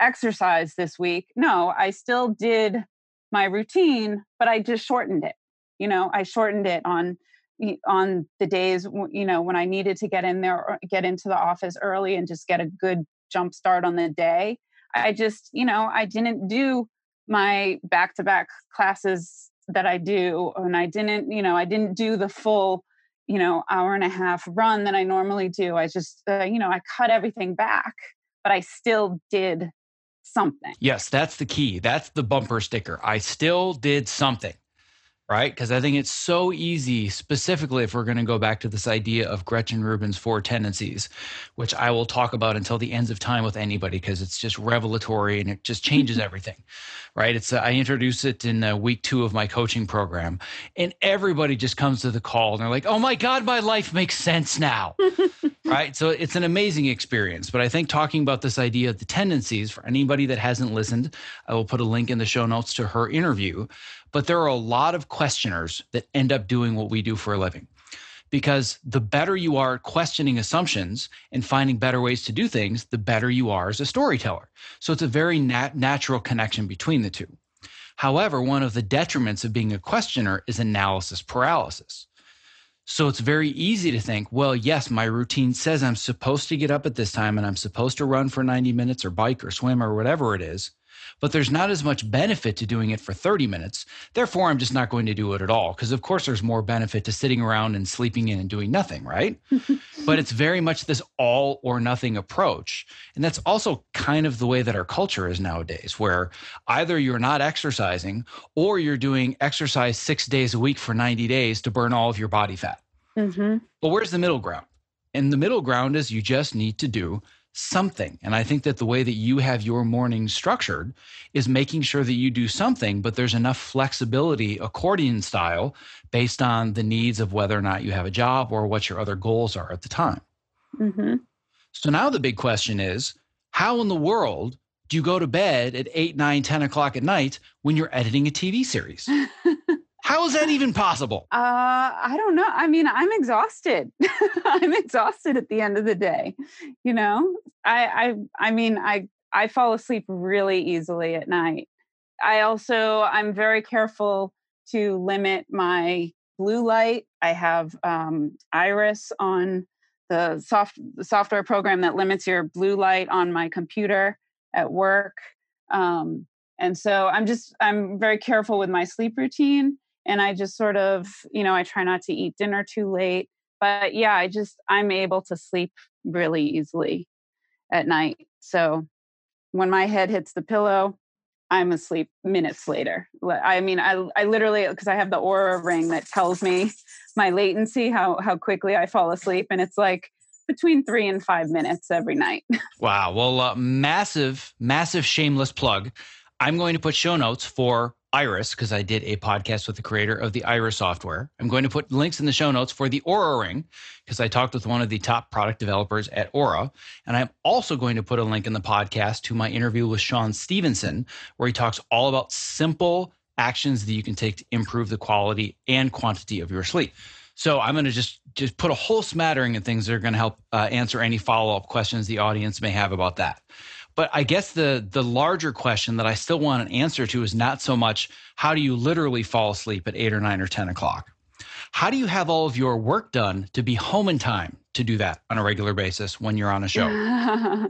Speaker 2: exercise this week. No, I still did my routine, but I just shortened it. You know, I shortened it on on the days you know when I needed to get in there get into the office early and just get a good jump start on the day. I just, you know, I didn't do my back-to-back classes that I do and I didn't, you know, I didn't do the full you know hour and a half run that i normally do i just uh, you know i cut everything back but i still did something.
Speaker 1: Yes, that's the key. That's the bumper sticker. I still did something right? Because I think it's so easy, specifically if we're going to go back to this idea of Gretchen Rubin's four tendencies, which I will talk about until the ends of time with anybody because it's just revelatory and it just changes (laughs) everything, right? It's uh, I introduce it in uh, week two of my coaching program, and everybody just comes to the call and they're like, "Oh my God, my life makes sense now." (laughs) right? So it's an amazing experience. But I think talking about this idea of the tendencies for anybody that hasn't listened, I will put a link in the show notes to her interview. But there are a lot of questioners that end up doing what we do for a living. Because the better you are at questioning assumptions and finding better ways to do things, the better you are as a storyteller. So it's a very nat- natural connection between the two. However, one of the detriments of being a questioner is analysis paralysis. So it's very easy to think, well, yes, my routine says I'm supposed to get up at this time and I'm supposed to run for 90 minutes or bike or swim or whatever it is. But there's not as much benefit to doing it for 30 minutes. Therefore, I'm just not going to do it at all. Because, of course, there's more benefit to sitting around and sleeping in and doing nothing, right? (laughs) but it's very much this all or nothing approach. And that's also kind of the way that our culture is nowadays, where either you're not exercising or you're doing exercise six days a week for 90 days to burn all of your body fat. Mm-hmm. But where's the middle ground? And the middle ground is you just need to do something. And I think that the way that you have your morning structured is making sure that you do something, but there's enough flexibility, accordion style, based on the needs of whether or not you have a job or what your other goals are at the time. Mm-hmm. So now the big question is how in the world do you go to bed at 8, 9, 10 o'clock at night when you're editing a TV series? (laughs) How is that even possible?
Speaker 2: Uh, I don't know. I mean, I'm exhausted. (laughs) I'm exhausted at the end of the day. You know, I, I, I mean, I, I fall asleep really easily at night. I also, I'm very careful to limit my blue light. I have um, Iris on the soft the software program that limits your blue light on my computer at work. Um, and so I'm just I'm very careful with my sleep routine and I just sort of, you know, I try not to eat dinner too late. But yeah, I just, I'm able to sleep really easily at night. So when my head hits the pillow, I'm asleep minutes later. I mean, I, I literally, because I have the Oura ring that tells me my latency, how, how quickly I fall asleep. And it's like between three and five minutes every night. (laughs)
Speaker 1: Wow. Well, uh, massive, massive shameless plug. I'm going to put show notes for Iris because I did a podcast with the creator of the Iris software. I'm going to put links in the show notes for the Oura Ring because I talked with one of the top product developers at Oura. And I'm also going to put a link in the podcast to my interview with Shawn Stevenson, where he talks all about simple actions that you can take to improve the quality and quantity of your sleep. So I'm going to just just put a whole smattering of things that are going to help uh, answer any follow up questions the audience may have about that. But I guess the the larger question that I still want an answer to is not so much how do you literally fall asleep at eight or nine or ten o'clock. How do you have all of your work done to be home in time to do that on a regular basis when you're on a show? (laughs)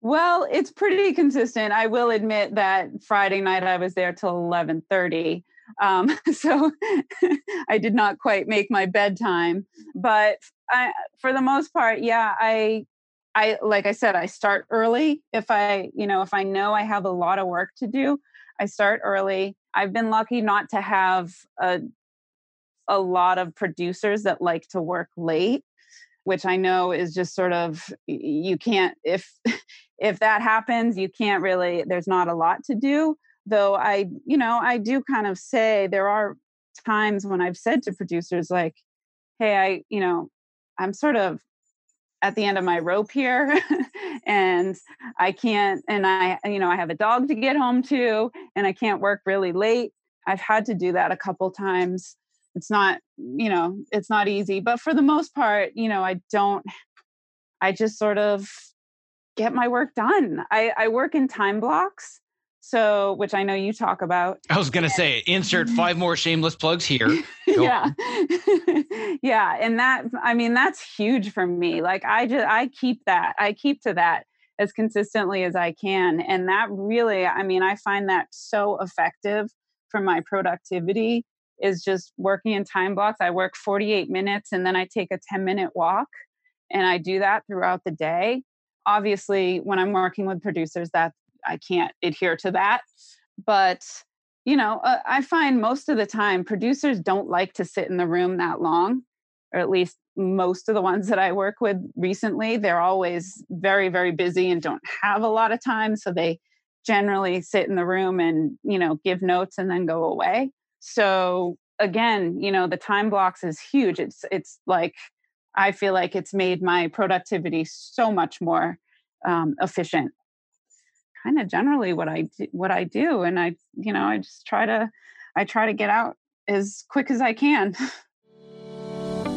Speaker 2: well, it's pretty consistent. I will admit that Friday night I was there till eleven thirty. Um, (laughs) so (laughs) I did not quite make my bedtime, but I, for the most part, yeah, I I like I said, I start early. If I, you know, if I know I have a lot of work to do, I start early. I've been lucky not to have a a lot of producers that like to work late, which I know is just sort of you can't if (laughs) if that happens, you can't really there's not a lot to do. Though I, you know, I do kind of say there are times when I've said to producers like, "Hey, I, you know, I'm sort of at the end of my rope here (laughs) and i can't and i you know i have a dog to get home to and i can't work really late. I've had to do that a couple times. It's not you know it's not easy but for the most part you know i don't i just sort of get my work done. I i work in time blocks so which i know you talk about.
Speaker 1: I was going to say insert mm-hmm. five more shameless plugs here. (laughs)
Speaker 2: Yeah. (laughs) Yeah and that i mean that's huge for me. Like i just i keep that i keep to that as consistently as i can and that really i mean i find that so effective for my productivity is just working in time blocks. I work 48 minutes and then i take a 10 minute walk and i do that throughout the day. Obviously when i'm working with producers that I can't adhere to that. But you know, uh, I find most of the time producers don't like to sit in the room that long, or at least most of the ones that I work with recently. They're always very, very busy and don't have a lot of time. So they generally sit in the room and, you know, give notes and then go away. So again, you know, the time blocks is huge. It's it's like I feel like it's made my productivity so much more um, efficient kind of generally what I do, what I do, and I you know I just try to I try to get out as quick as I can. (laughs)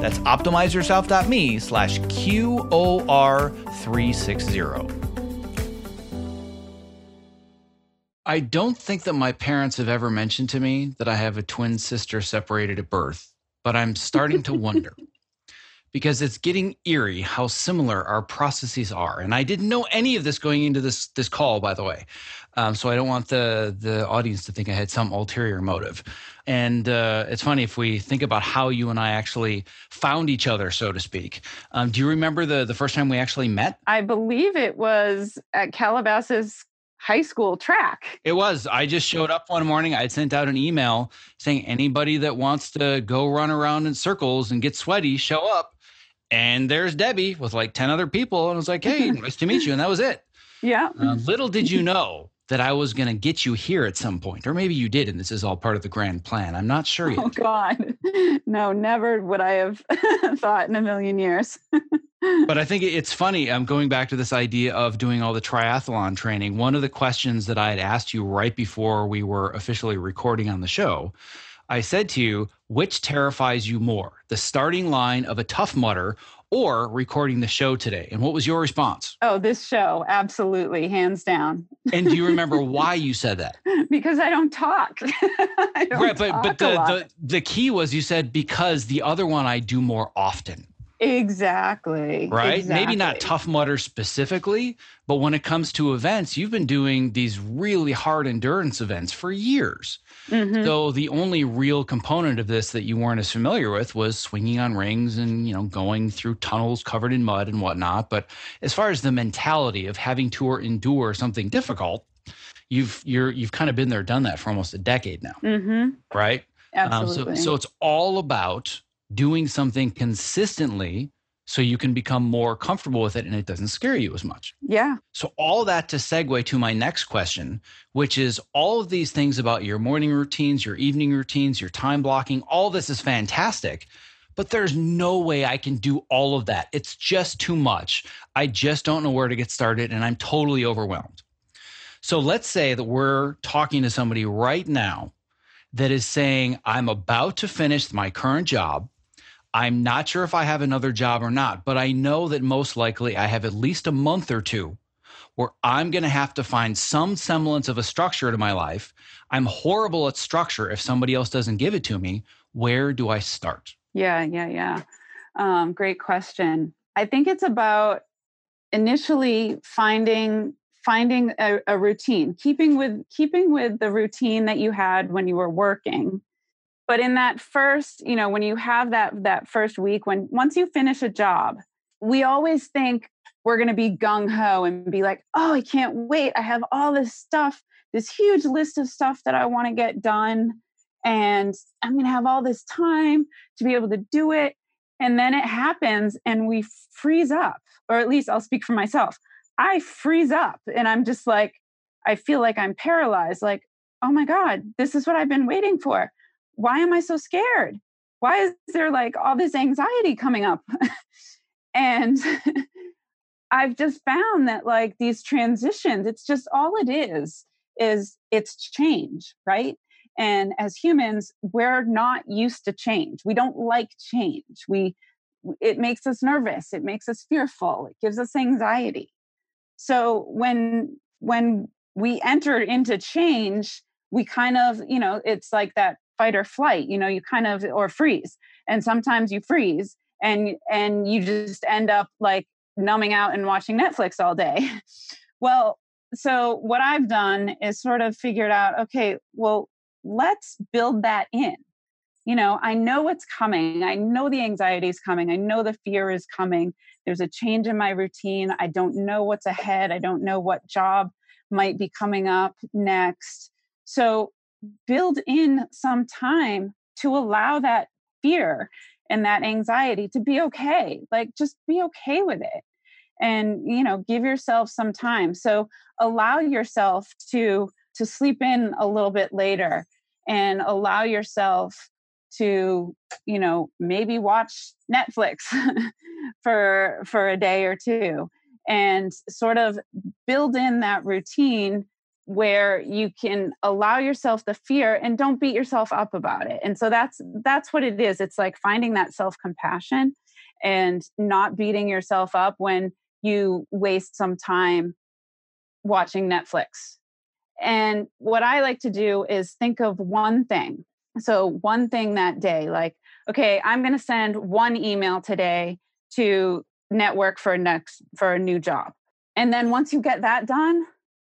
Speaker 1: That's optimizeyourself.me slash QOR360. I don't think that my parents have ever mentioned to me that I have a twin sister separated at birth, but I'm starting to wonder (laughs) because it's getting eerie how similar our processes are. And I didn't know any of this going into this this call, by the way. Um, so I don't want the the audience to think I had some ulterior motive. And uh, it's funny if we think about how you and I actually found each other, so to speak. Um, do you remember the the first time we actually met?
Speaker 2: I believe it was at Calabasas high school track.
Speaker 1: It was. I just showed up one morning. I sent out an email saying anybody that wants to go run around in circles and get sweaty, show up. And there's Debbie with like 10 other people. And I was like, hey, (laughs) nice to meet you. And that was it.
Speaker 2: Yeah.
Speaker 1: Uh, little did you (laughs) know that I was going to get you here at some point, or maybe you did, and this is all part of the grand plan. I'm not sure oh, yet.
Speaker 2: Oh, God. (laughs) No, never would I have (laughs) thought in a million years.
Speaker 1: but I think it's funny. I'm going back to this idea of doing all the triathlon training. One of the questions that I had asked you right before we were officially recording on the show I said to you, which terrifies you more, the starting line of a Tough Mudder or recording the show today? And what was your response?
Speaker 2: Oh, this show, absolutely, hands down.
Speaker 1: and do you (laughs) remember why you said that?
Speaker 2: because I don't talk. (laughs) I don't
Speaker 1: right, but but the, the the key was you said because the other one I do more often.
Speaker 2: Exactly.
Speaker 1: Right?
Speaker 2: Exactly.
Speaker 1: Maybe not Tough Mudder specifically, but when it comes to events, you've been doing these really hard endurance events for years. Mm-hmm. So the only real component of this that you weren't as familiar with was swinging on rings and, you know, going through tunnels covered in mud and whatnot. But as far as the mentality of having to endure something difficult, you've you're you've kind of been there, done that for almost a decade now.
Speaker 2: Mm-hmm.
Speaker 1: Right?
Speaker 2: Absolutely.
Speaker 1: Um, so so it's all about doing something consistently so you can become more comfortable with it and it doesn't scare you as much.
Speaker 2: Yeah.
Speaker 1: So, all that to segue to my next question, which is all of these things about your morning routines, your evening routines, your time blocking, all this is fantastic. But there's no way I can do all of that. It's just too much. I just don't know where to get started and I'm totally overwhelmed. So, let's say that we're talking to somebody right now that is saying, I'm about to finish my current job. I'm not sure if I have another job or not, but I know that most likely I have at least a month or two where I'm going to have to find some semblance of a structure to my life. I'm horrible at structure if somebody else doesn't give it to me. Where do I start?
Speaker 2: Yeah, yeah, yeah. Um, great question. I think it's about initially finding finding a, a routine, keeping with keeping with the routine that you had when you were working but in that first you know when you have that that first week when once you finish a job we always think we're going to be gung-ho and be like oh i can't wait. I have all this stuff this huge list of stuff that i want to get done and i'm going to have all this time to be able to do it. And then it happens and we freeze up or at least i'll speak for myself. I freeze up and i'm just like i feel like i'm paralyzed like oh my god this is what i've been waiting for why am I so scared? why is there like all this anxiety coming up? (laughs) and (laughs) I've just found that like these transitions, it's just all it is, is it's change, right? And as humans, we're not used to change. We don't like change. We it makes us nervous, it makes us fearful, it gives us anxiety. So when when we enter into change, we kind of, you know, it's like that fight or flight, you know, you kind of or freeze. And sometimes you freeze and and you just end up like numbing out and watching Netflix all day. (laughs) well, so what I've done is sort of figured out, okay, well, let's build that in. You know, I know what's coming. I know the anxiety is coming. I know the fear is coming. There's a change in my routine. I don't know what's ahead. I don't know what job might be coming up next. So build in some time to allow that fear and that anxiety to be okay. Like just be okay with it. And you know, give yourself some time. So allow yourself to to sleep in a little bit later and allow yourself to you know maybe watch netflix (laughs) for for a day or two and sort of build in that routine where you can allow yourself the fear and don't beat yourself up about it. And so that's that's what it is. It's like finding that self compassion and not beating yourself up when you waste some time watching netflix. And what i like to do is think of one thing. So one thing that day like okay i'm going to send one email today to network for next for a new job. And then once you get that done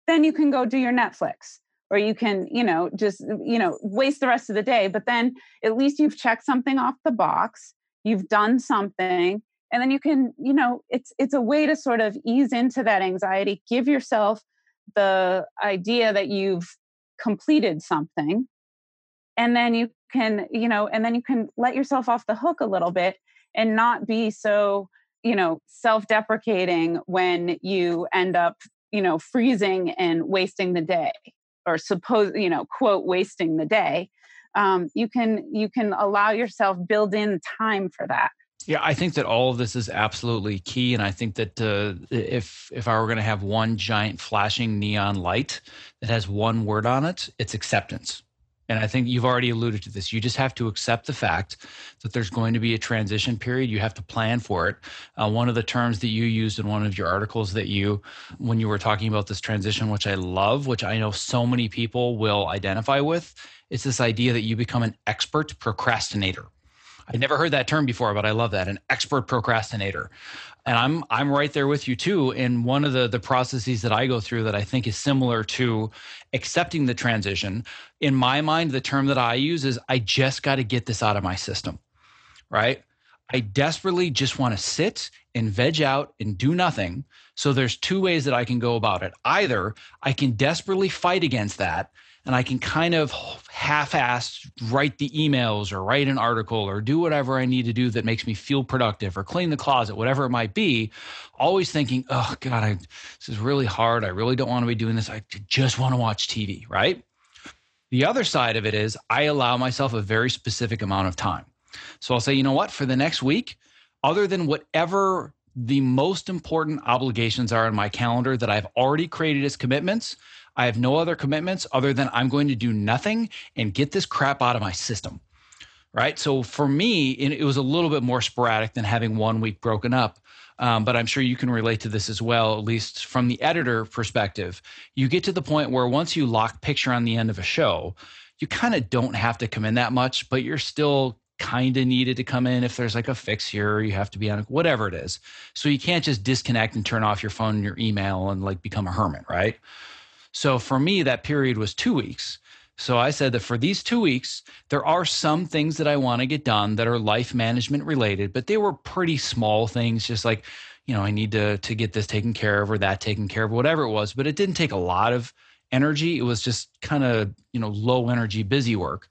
Speaker 2: then you can go do your Netflix or you can, you know, just, uh, you know, waste the rest of the day. But then at least you've checked something off the box, you've done something, and then you can, you know, it's it's a way to sort of ease into that anxiety, give yourself the idea that you've completed something. And then you can, you know, and then you can let yourself off the hook a little bit and not be so you know self-deprecating when you end up you know freezing and wasting the day or suppose you know quote wasting the day um, you can you can allow yourself build in time for that
Speaker 1: yeah, I think that all of this is absolutely key, and I think that uh, if if I were going to have one giant flashing neon light that has one word on it, it's acceptance. And I think you've already alluded to this. You just have to accept the fact that there's going to be a transition period. You have to plan for it. Uh, one of the terms that you used in one of your articles that you, when you were talking about this transition, which I love, which I know so many people will identify with, it's this idea that you become an expert procrastinator. I never heard that term before, but I love that an expert procrastinator and I'm I'm right there with you too. And one of the the processes that I go through that I think is similar to accepting the transition. In my mind, the term that I use is I just got to get this out of my system, right? I desperately just want to sit and veg out and do nothing. So there's two ways that I can go about it. Either I can desperately fight against that and I can kind of half-assed write the emails or write an article or do whatever I need to do that makes me feel productive or clean the closet, whatever it might be, always thinking, oh God, I, this is really hard. I really don't want to be doing this. I just want to watch TV, right? The other side of it is I allow myself a very specific amount of time. So I'll say, you know what, for the next week, other than whatever the most important obligations are in my calendar that I've already created as commitments, I have no other commitments other than I'm going to do nothing and get this crap out of my system. Right. So for me, it was a little bit more sporadic than having one week broken up. Um, but I'm sure you can relate to this as well, at least from the editor perspective. You get to the point where once you lock picture on the end of a show, you kind of don't have to come in that much, but you're still kind of needed to come in if there's like a fix here, you have to be on whatever it is. So you can't just disconnect and turn off your phone and your email and like become a hermit, right? So for me, that period was two weeks. So I said that for these two weeks, there are some things that I want to get done that are life management related, but they were pretty small things, just like, you know, I need to to get this taken care of or that taken care of, whatever it was. But it didn't take a lot of energy. It was just kind of, you know, low energy, busy work.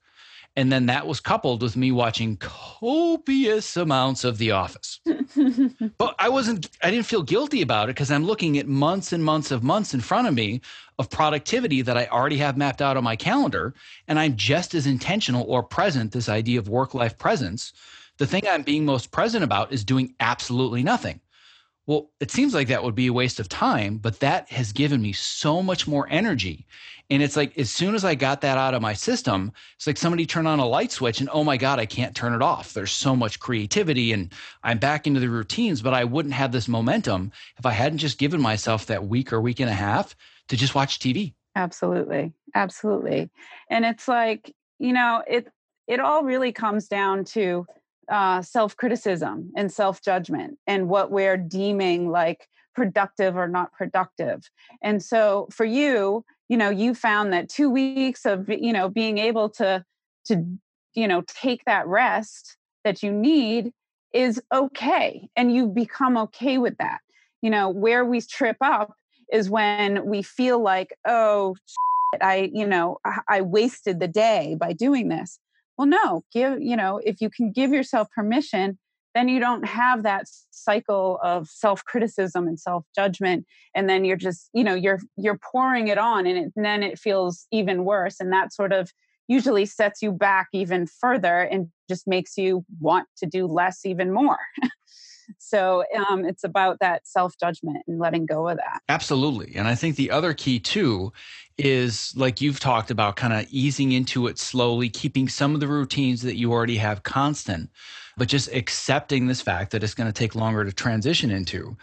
Speaker 1: And then that was coupled with me watching copious amounts of The Office. (laughs) but I wasn't, I didn't feel guilty about it because I'm looking at months and months of months in front of me of productivity that I already have mapped out on my calendar. And I'm just as intentional or present, this idea of work life presence. The thing I'm being most present about is doing absolutely nothing. Well, it seems like that would be a waste of time, but that has given me so much more energy. And it's like as soon as I got that out of my system, it's like somebody turned on a light switch and oh my God, I can't turn it off. There's so much creativity and I'm back into the routines, but I wouldn't have this momentum if I hadn't just given myself that week or week and a half to just watch TV.
Speaker 2: Absolutely. Absolutely. And it's like, you know, it it all really comes down to uh, self criticism and self judgment and what we're deeming like productive or not productive. And so for you, you know, you found that two weeks of, you know, being able to, to, you know, take that rest that you need is okay. And you become okay with that. You know, where we trip up is when we feel like, oh, I, you know, I wasted the day by doing this well no give you know if you can give yourself permission then you don't have that cycle of self-criticism and self-judgment and then you're just you know you're you're pouring it on and, it, and then it feels even worse and that sort of usually sets you back even further and just makes you want to do less even more (laughs) so um, it's about that self judgment and letting go of that.
Speaker 1: Absolutely. And I think the other key too is like you've talked about kind of easing into it slowly, keeping some of the routines that you already have constant, but just accepting this fact that it's going to take longer to transition into.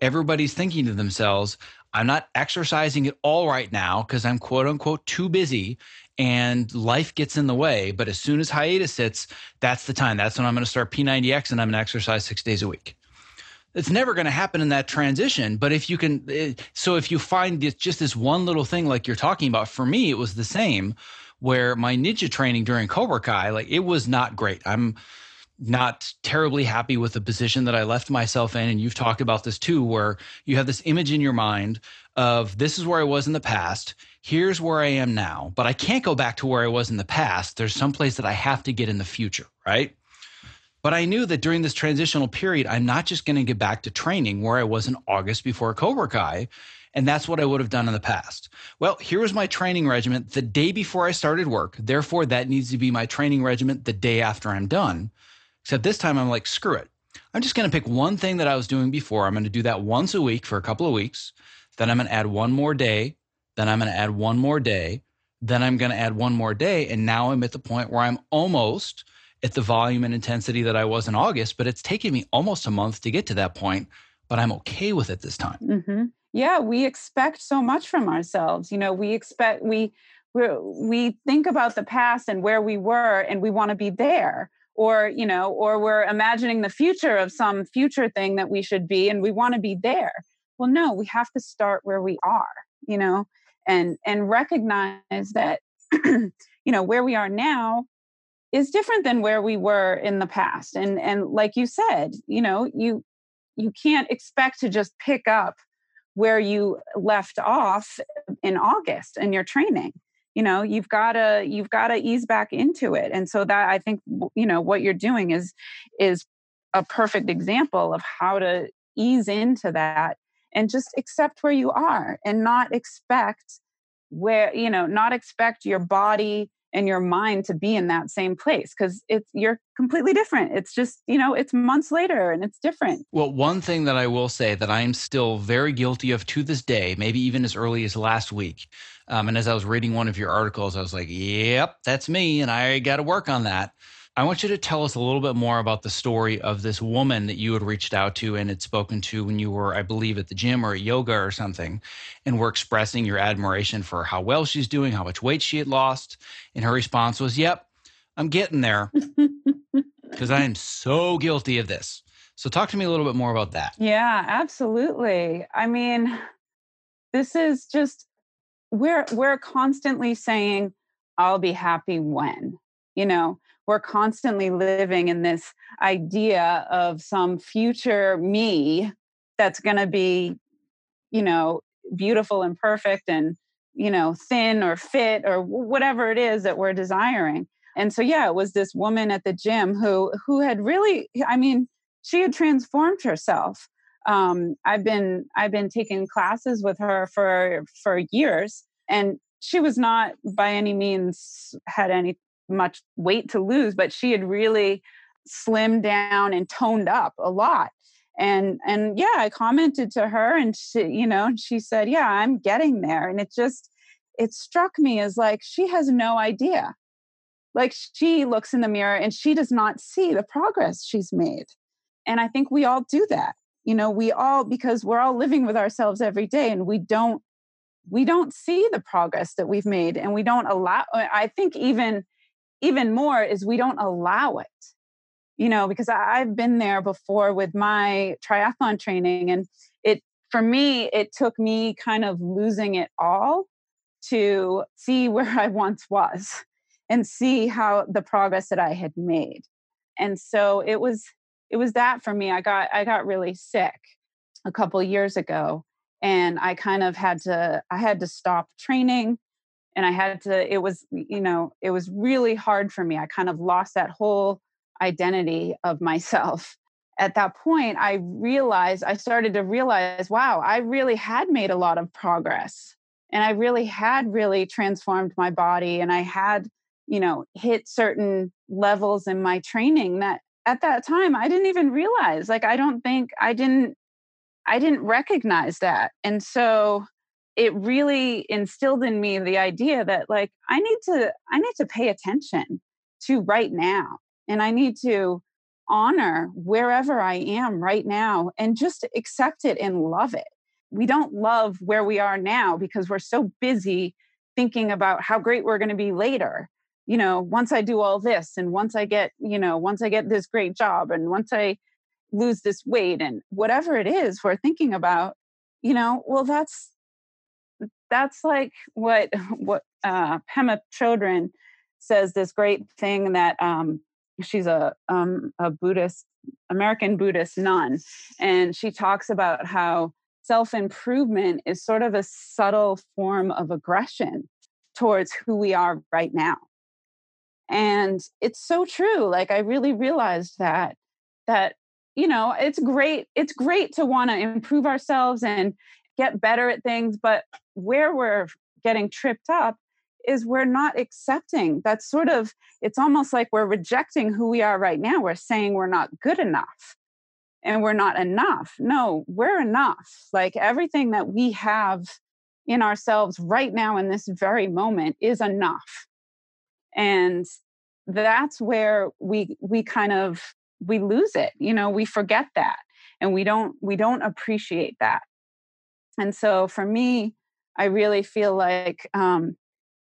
Speaker 1: Everybody's thinking to themselves, I'm not exercising at all right now because I'm quote unquote too busy and life gets in the way. But as soon as hiatus hits, that's the time. That's when I'm going to start P90X and I'm going to exercise six days a week. It's never going to happen in that transition. But if you can, eh, so if you find it's just this one little thing like you're talking about, for me, it was the same where my ninja training during Cobra Kai, like it was not great. I'm, not terribly happy with the position that I left myself in. And you've talked about this too, where you have this image in your mind of this is where I was in the past. Here's where I am now, but I can't go back to where I was in the past. There's some place that I have to get in the future, right? But I knew that during this transitional period, I'm not just going to get back to training where I was in August before Cobra Kai. And that's what I would have done in the past. Well, here was my training regimen the day before I started work. Therefore, that needs to be my training regimen the day after I'm done. Except this time I'm like, screw it. I'm just going to pick one thing that I was doing before. I'm going to do that once a week for a couple of weeks. Then I'm going to add one more day. Then I'm going to add one more day. Then I'm going to add one more day. And now I'm at the point where I'm almost at the volume and intensity that I was in August, but it's taken me almost a month to get to that point. But I'm okay with it this time.
Speaker 2: Mm-hmm. Yeah, we expect so much from ourselves. You know, we expect, we, we we think about the past and where we were, and we want to be there or you know or we're imagining the future of some future thing that we should be and we want to be there. Well no we have to start where we are you know and and recognize that (clears throat) you know where we are now is different than where we were in the past. And and like you said you know you you can't expect to just pick up where you left off in august in your training you know you've got to you've got to ease back into it. And so that i think you know what you're doing is is a perfect example of how to ease into that and just accept where you are and not expect where you know not expect your body and your mind to be in that same place because it's you're completely different. It's just you know it's months later and it's different.
Speaker 1: Well one thing that i will say that i'm still very guilty of to this day maybe even as early as last week um, and as i was reading one of your articles i was like yep that's me and i got to work on that I want you to tell us a little bit more about the story of this woman that you had reached out to and had spoken to when you were, I believe, at the gym or at yoga or something, and were expressing your admiration for how well she's doing, how much weight she had lost. And her response was, Yep, I'm getting there (laughs) because I am so guilty of this. So, talk to me a little bit more about that.
Speaker 2: Yeah, absolutely. I mean, this is just, we're, we're constantly saying, I'll be happy when, you know, we're constantly living in this idea of some future me that's going to be you know beautiful and perfect and you know thin or fit or whatever it is that we're desiring. And so yeah it was this woman at the gym who who had really i mean she had transformed herself. Um, i've been i've been taking classes with her for for years and she was not by any means had any much weight to lose but she had really slimmed down and toned up a lot. And and yeah i commented to her and she you know she said yeah i'm getting there. And it just it struck me as like she has no idea. Like she looks in the mirror and she does not see the progress she's made. And i think we all do that. You know we all because we're all living with ourselves every day and we don't we don't see the progress that we've made and we don't allow i think even even more is we don't allow it you know, because I've been there before with my triathlon training. And it, for me, it took me kind of losing it all to see (laughs) where I once was and see how the progress that I had made. And so it was, it was that for me. I got, I got really sick a couple years ago and I kind of had to, I had to stop training and I had to, it was, you know, it was really hard for me. I kind of lost that whole identity of myself. At that point, I realized, I started to realize, wow, I really had made a lot of progress. And I really had really transformed my body. And I had, you know, hit certain levels in my training that at that time I didn't even realize. Like, I don't think I didn't, I didn't recognize that. And so it really instilled in me the idea that like I need to, I need to pay attention to right now and I need to honor wherever I am right now and just accept it and love it. We don't love where we are now because we're so busy thinking about how great we're going to be later. You know, once I do all this and once I get, you know, once I get this great job and once I lose this weight and whatever it is we're thinking about, you know, well that's that's like what (laughs) what uh Pema Chodron says this great thing that um she's a um, a Buddhist American Buddhist nun, and she talks about how self improvement is sort of a subtle form of aggression towards who we are right now. And it's so true. Like I really realized that that you know it's great it's great to want to improve ourselves and get better at things but where we're getting tripped up is we're not accepting. That's sort of it's almost like we're rejecting who we are right now. We're saying we're not good enough and we're not enough. No we're enough. Like everything that we have in ourselves right now in this very moment is enough. And that's where we we kind of we lose it you know we forget that and we don't we don't appreciate that and so for me i really feel like um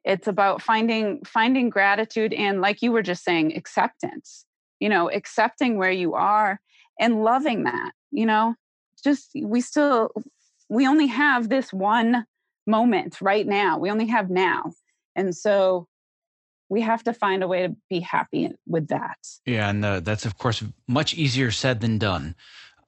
Speaker 2: it's about finding finding gratitude and like you were just saying acceptance you know accepting where you are and loving that you know? Just we still we only have this one moment right now we only have now. And so we have to find a way to be happy with that.
Speaker 1: Yeah and uh, that's of course much easier said than done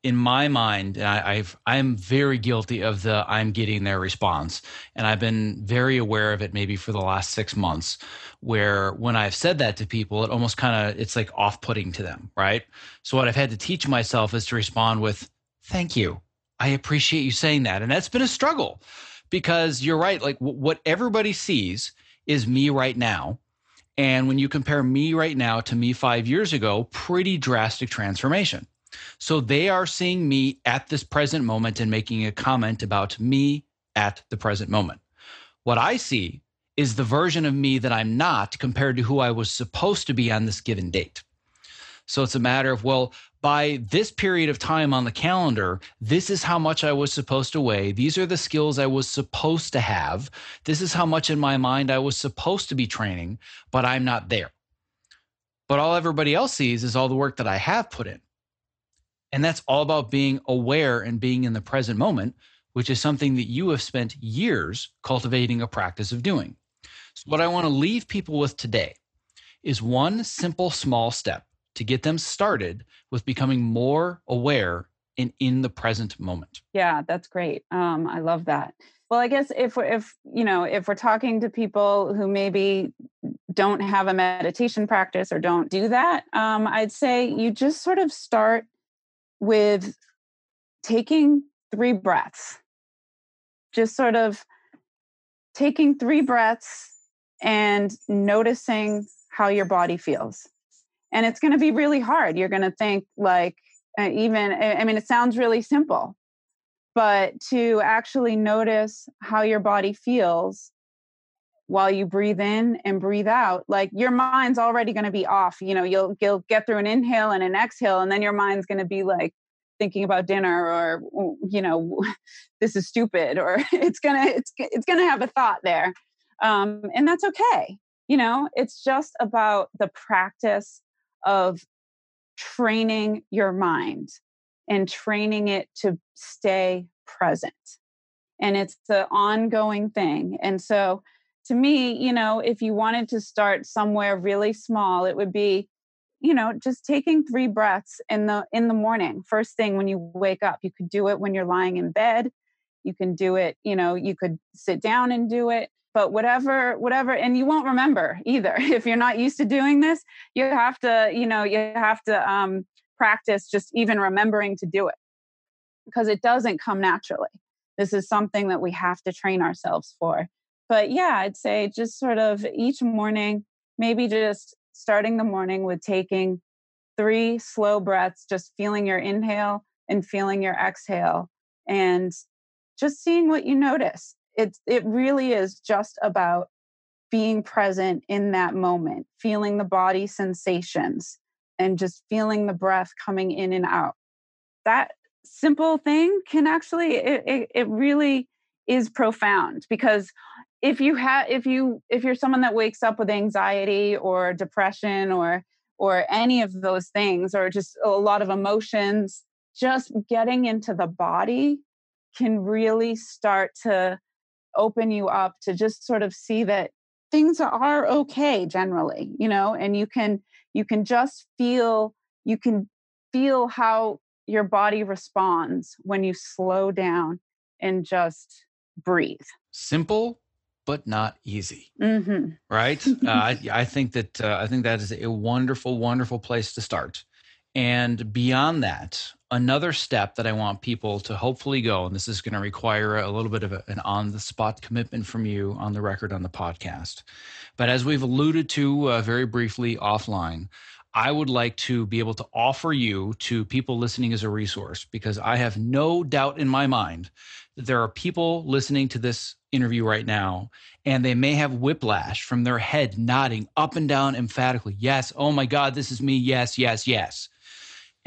Speaker 1: in my mind, I, I've I'm very guilty of the I'm getting their response, and I've been very aware of it maybe for the last six months, where when I've said that to people, it almost kind of it's like off putting to them, right? So what I've had to teach myself is to respond with "Thank you, I appreciate you saying that," and that's been a struggle because you're right. Like w- what everybody sees is me right now. And when you compare me right now to me five years ago, pretty drastic transformation so they are seeing me at this present moment and making a comment about me at the present moment. What I see is the version of me that I'm not compared to who I was supposed to be on this given date. So it's a matter of, well, by this period of time on the calendar, this is how much I was supposed to weigh. These are the skills I was supposed to have. This is how much in my mind I was supposed to be training, but I'm not there. But all everybody else sees is all the work that I have put in. And that's all about being aware and being in the present moment, which is something that you have spent years cultivating a practice of doing. So, what I want to leave people with today is one simple small step to get them started with becoming more aware and in the present moment.
Speaker 2: Yeah, that's great. Um, I love that. well, I guess if we're, if you know if we're talking to people who maybe don't have a meditation practice or don't do that, um, I'd say you just sort of start with taking three breaths. Just sort of taking three breaths and noticing how your body feels. And it's going to be really hard. You're going to think like uh, even I mean it sounds really simple, but to actually notice how your body feels while you breathe in and breathe out like your mind's already going to be off you know you'll you'll get through an inhale and an exhale and then your mind's going to be like thinking about dinner or you know (laughs) this is stupid or (laughs) it's going to it's it's going to have a thought there um, and that's okay you know it's just about the practice of training your mind and training it to stay present. And it's the ongoing thing. And so, to me, you know, if you wanted to start somewhere really small, it would be, you know, just taking three breaths in the in the morning, first thing when you wake up. You could do it when you're lying in bed. You can do it, you know, you could sit down and do it but whatever whatever and you won't remember either (laughs) if you're not used to doing this you have to you know you have to um practice just even remembering to do it because it doesn't come naturally. This is something that we have to train ourselves for. But yeah, I'd say just sort of each morning, maybe just starting the morning with taking three slow breaths, just feeling your inhale and feeling your exhale, and just seeing what you notice. It's it really is just about being present in that moment, feeling the body sensations, and just feeling the breath coming in and out. That simple thing can actually it, it, it really is profound because if you have if you if you're someone that wakes up with anxiety or depression or or any of those things or just a lot of emotions just getting into the body can really start to open you up to just sort of see that things are okay generally you know and you can you can just feel you can feel how your body responds when you slow down and just breathe.
Speaker 1: Simple but not easy
Speaker 2: mm-hmm.
Speaker 1: right? (laughs) Uh, I, I, think that uh, i think that is a wonderful wonderful place to start. And beyond that another step that i want people to hopefully go and this is going to require a little bit of a, an on the spot commitment from you on the record on the podcast. But as we've alluded to uh, very briefly offline, I would like to be able to offer you to people listening as a resource because I have no doubt in my mind that there are people listening to this interview right now and they may have whiplash from their head nodding up and down emphatically. Yes, oh my God, this is me. Yes, yes, yes.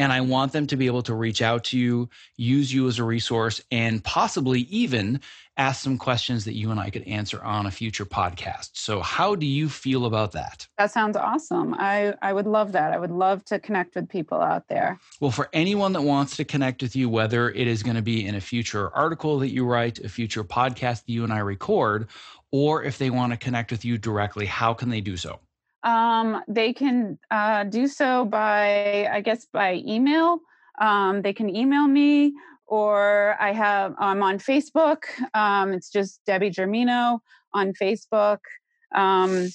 Speaker 1: And I want them to be able to reach out to you, use you as a resource, and possibly even ask some questions that you and I could answer on a future podcast. So, how do you feel about that?
Speaker 2: That sounds awesome. I, I would love that. I would love to connect with people out there.
Speaker 1: Well, for anyone that wants to connect with you, whether it is going to be in a future article that you write, a future podcast that you and I record, or if they want to connect with you directly, how can they do so?
Speaker 2: Um, they can uh, do so by, I guess, by email. Um, they can email me, or I have I'm on Facebook. Um, it's just Debbie Germino on Facebook. Um,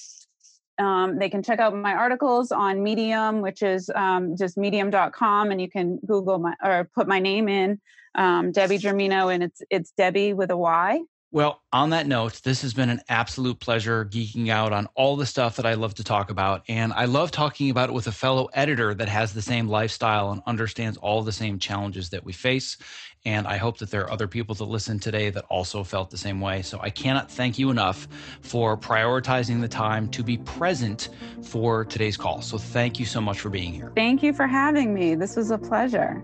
Speaker 2: um, they can check out my articles on Medium, which is um, just medium.com, and you can Google my or put my name in Debbie Germino, and it's it's Debbie with a Y.
Speaker 1: Well, on that note, this has been an absolute pleasure geeking out on all the stuff that I love to talk about. And I love talking about it with a fellow editor that has the same lifestyle and understands all the same challenges that we face. And I hope that there are other people that listen today that also felt the same way. So I cannot thank you enough for prioritizing the time to be present for today's call. So thank you so much for being here.
Speaker 2: Thank you for having me. This was a pleasure.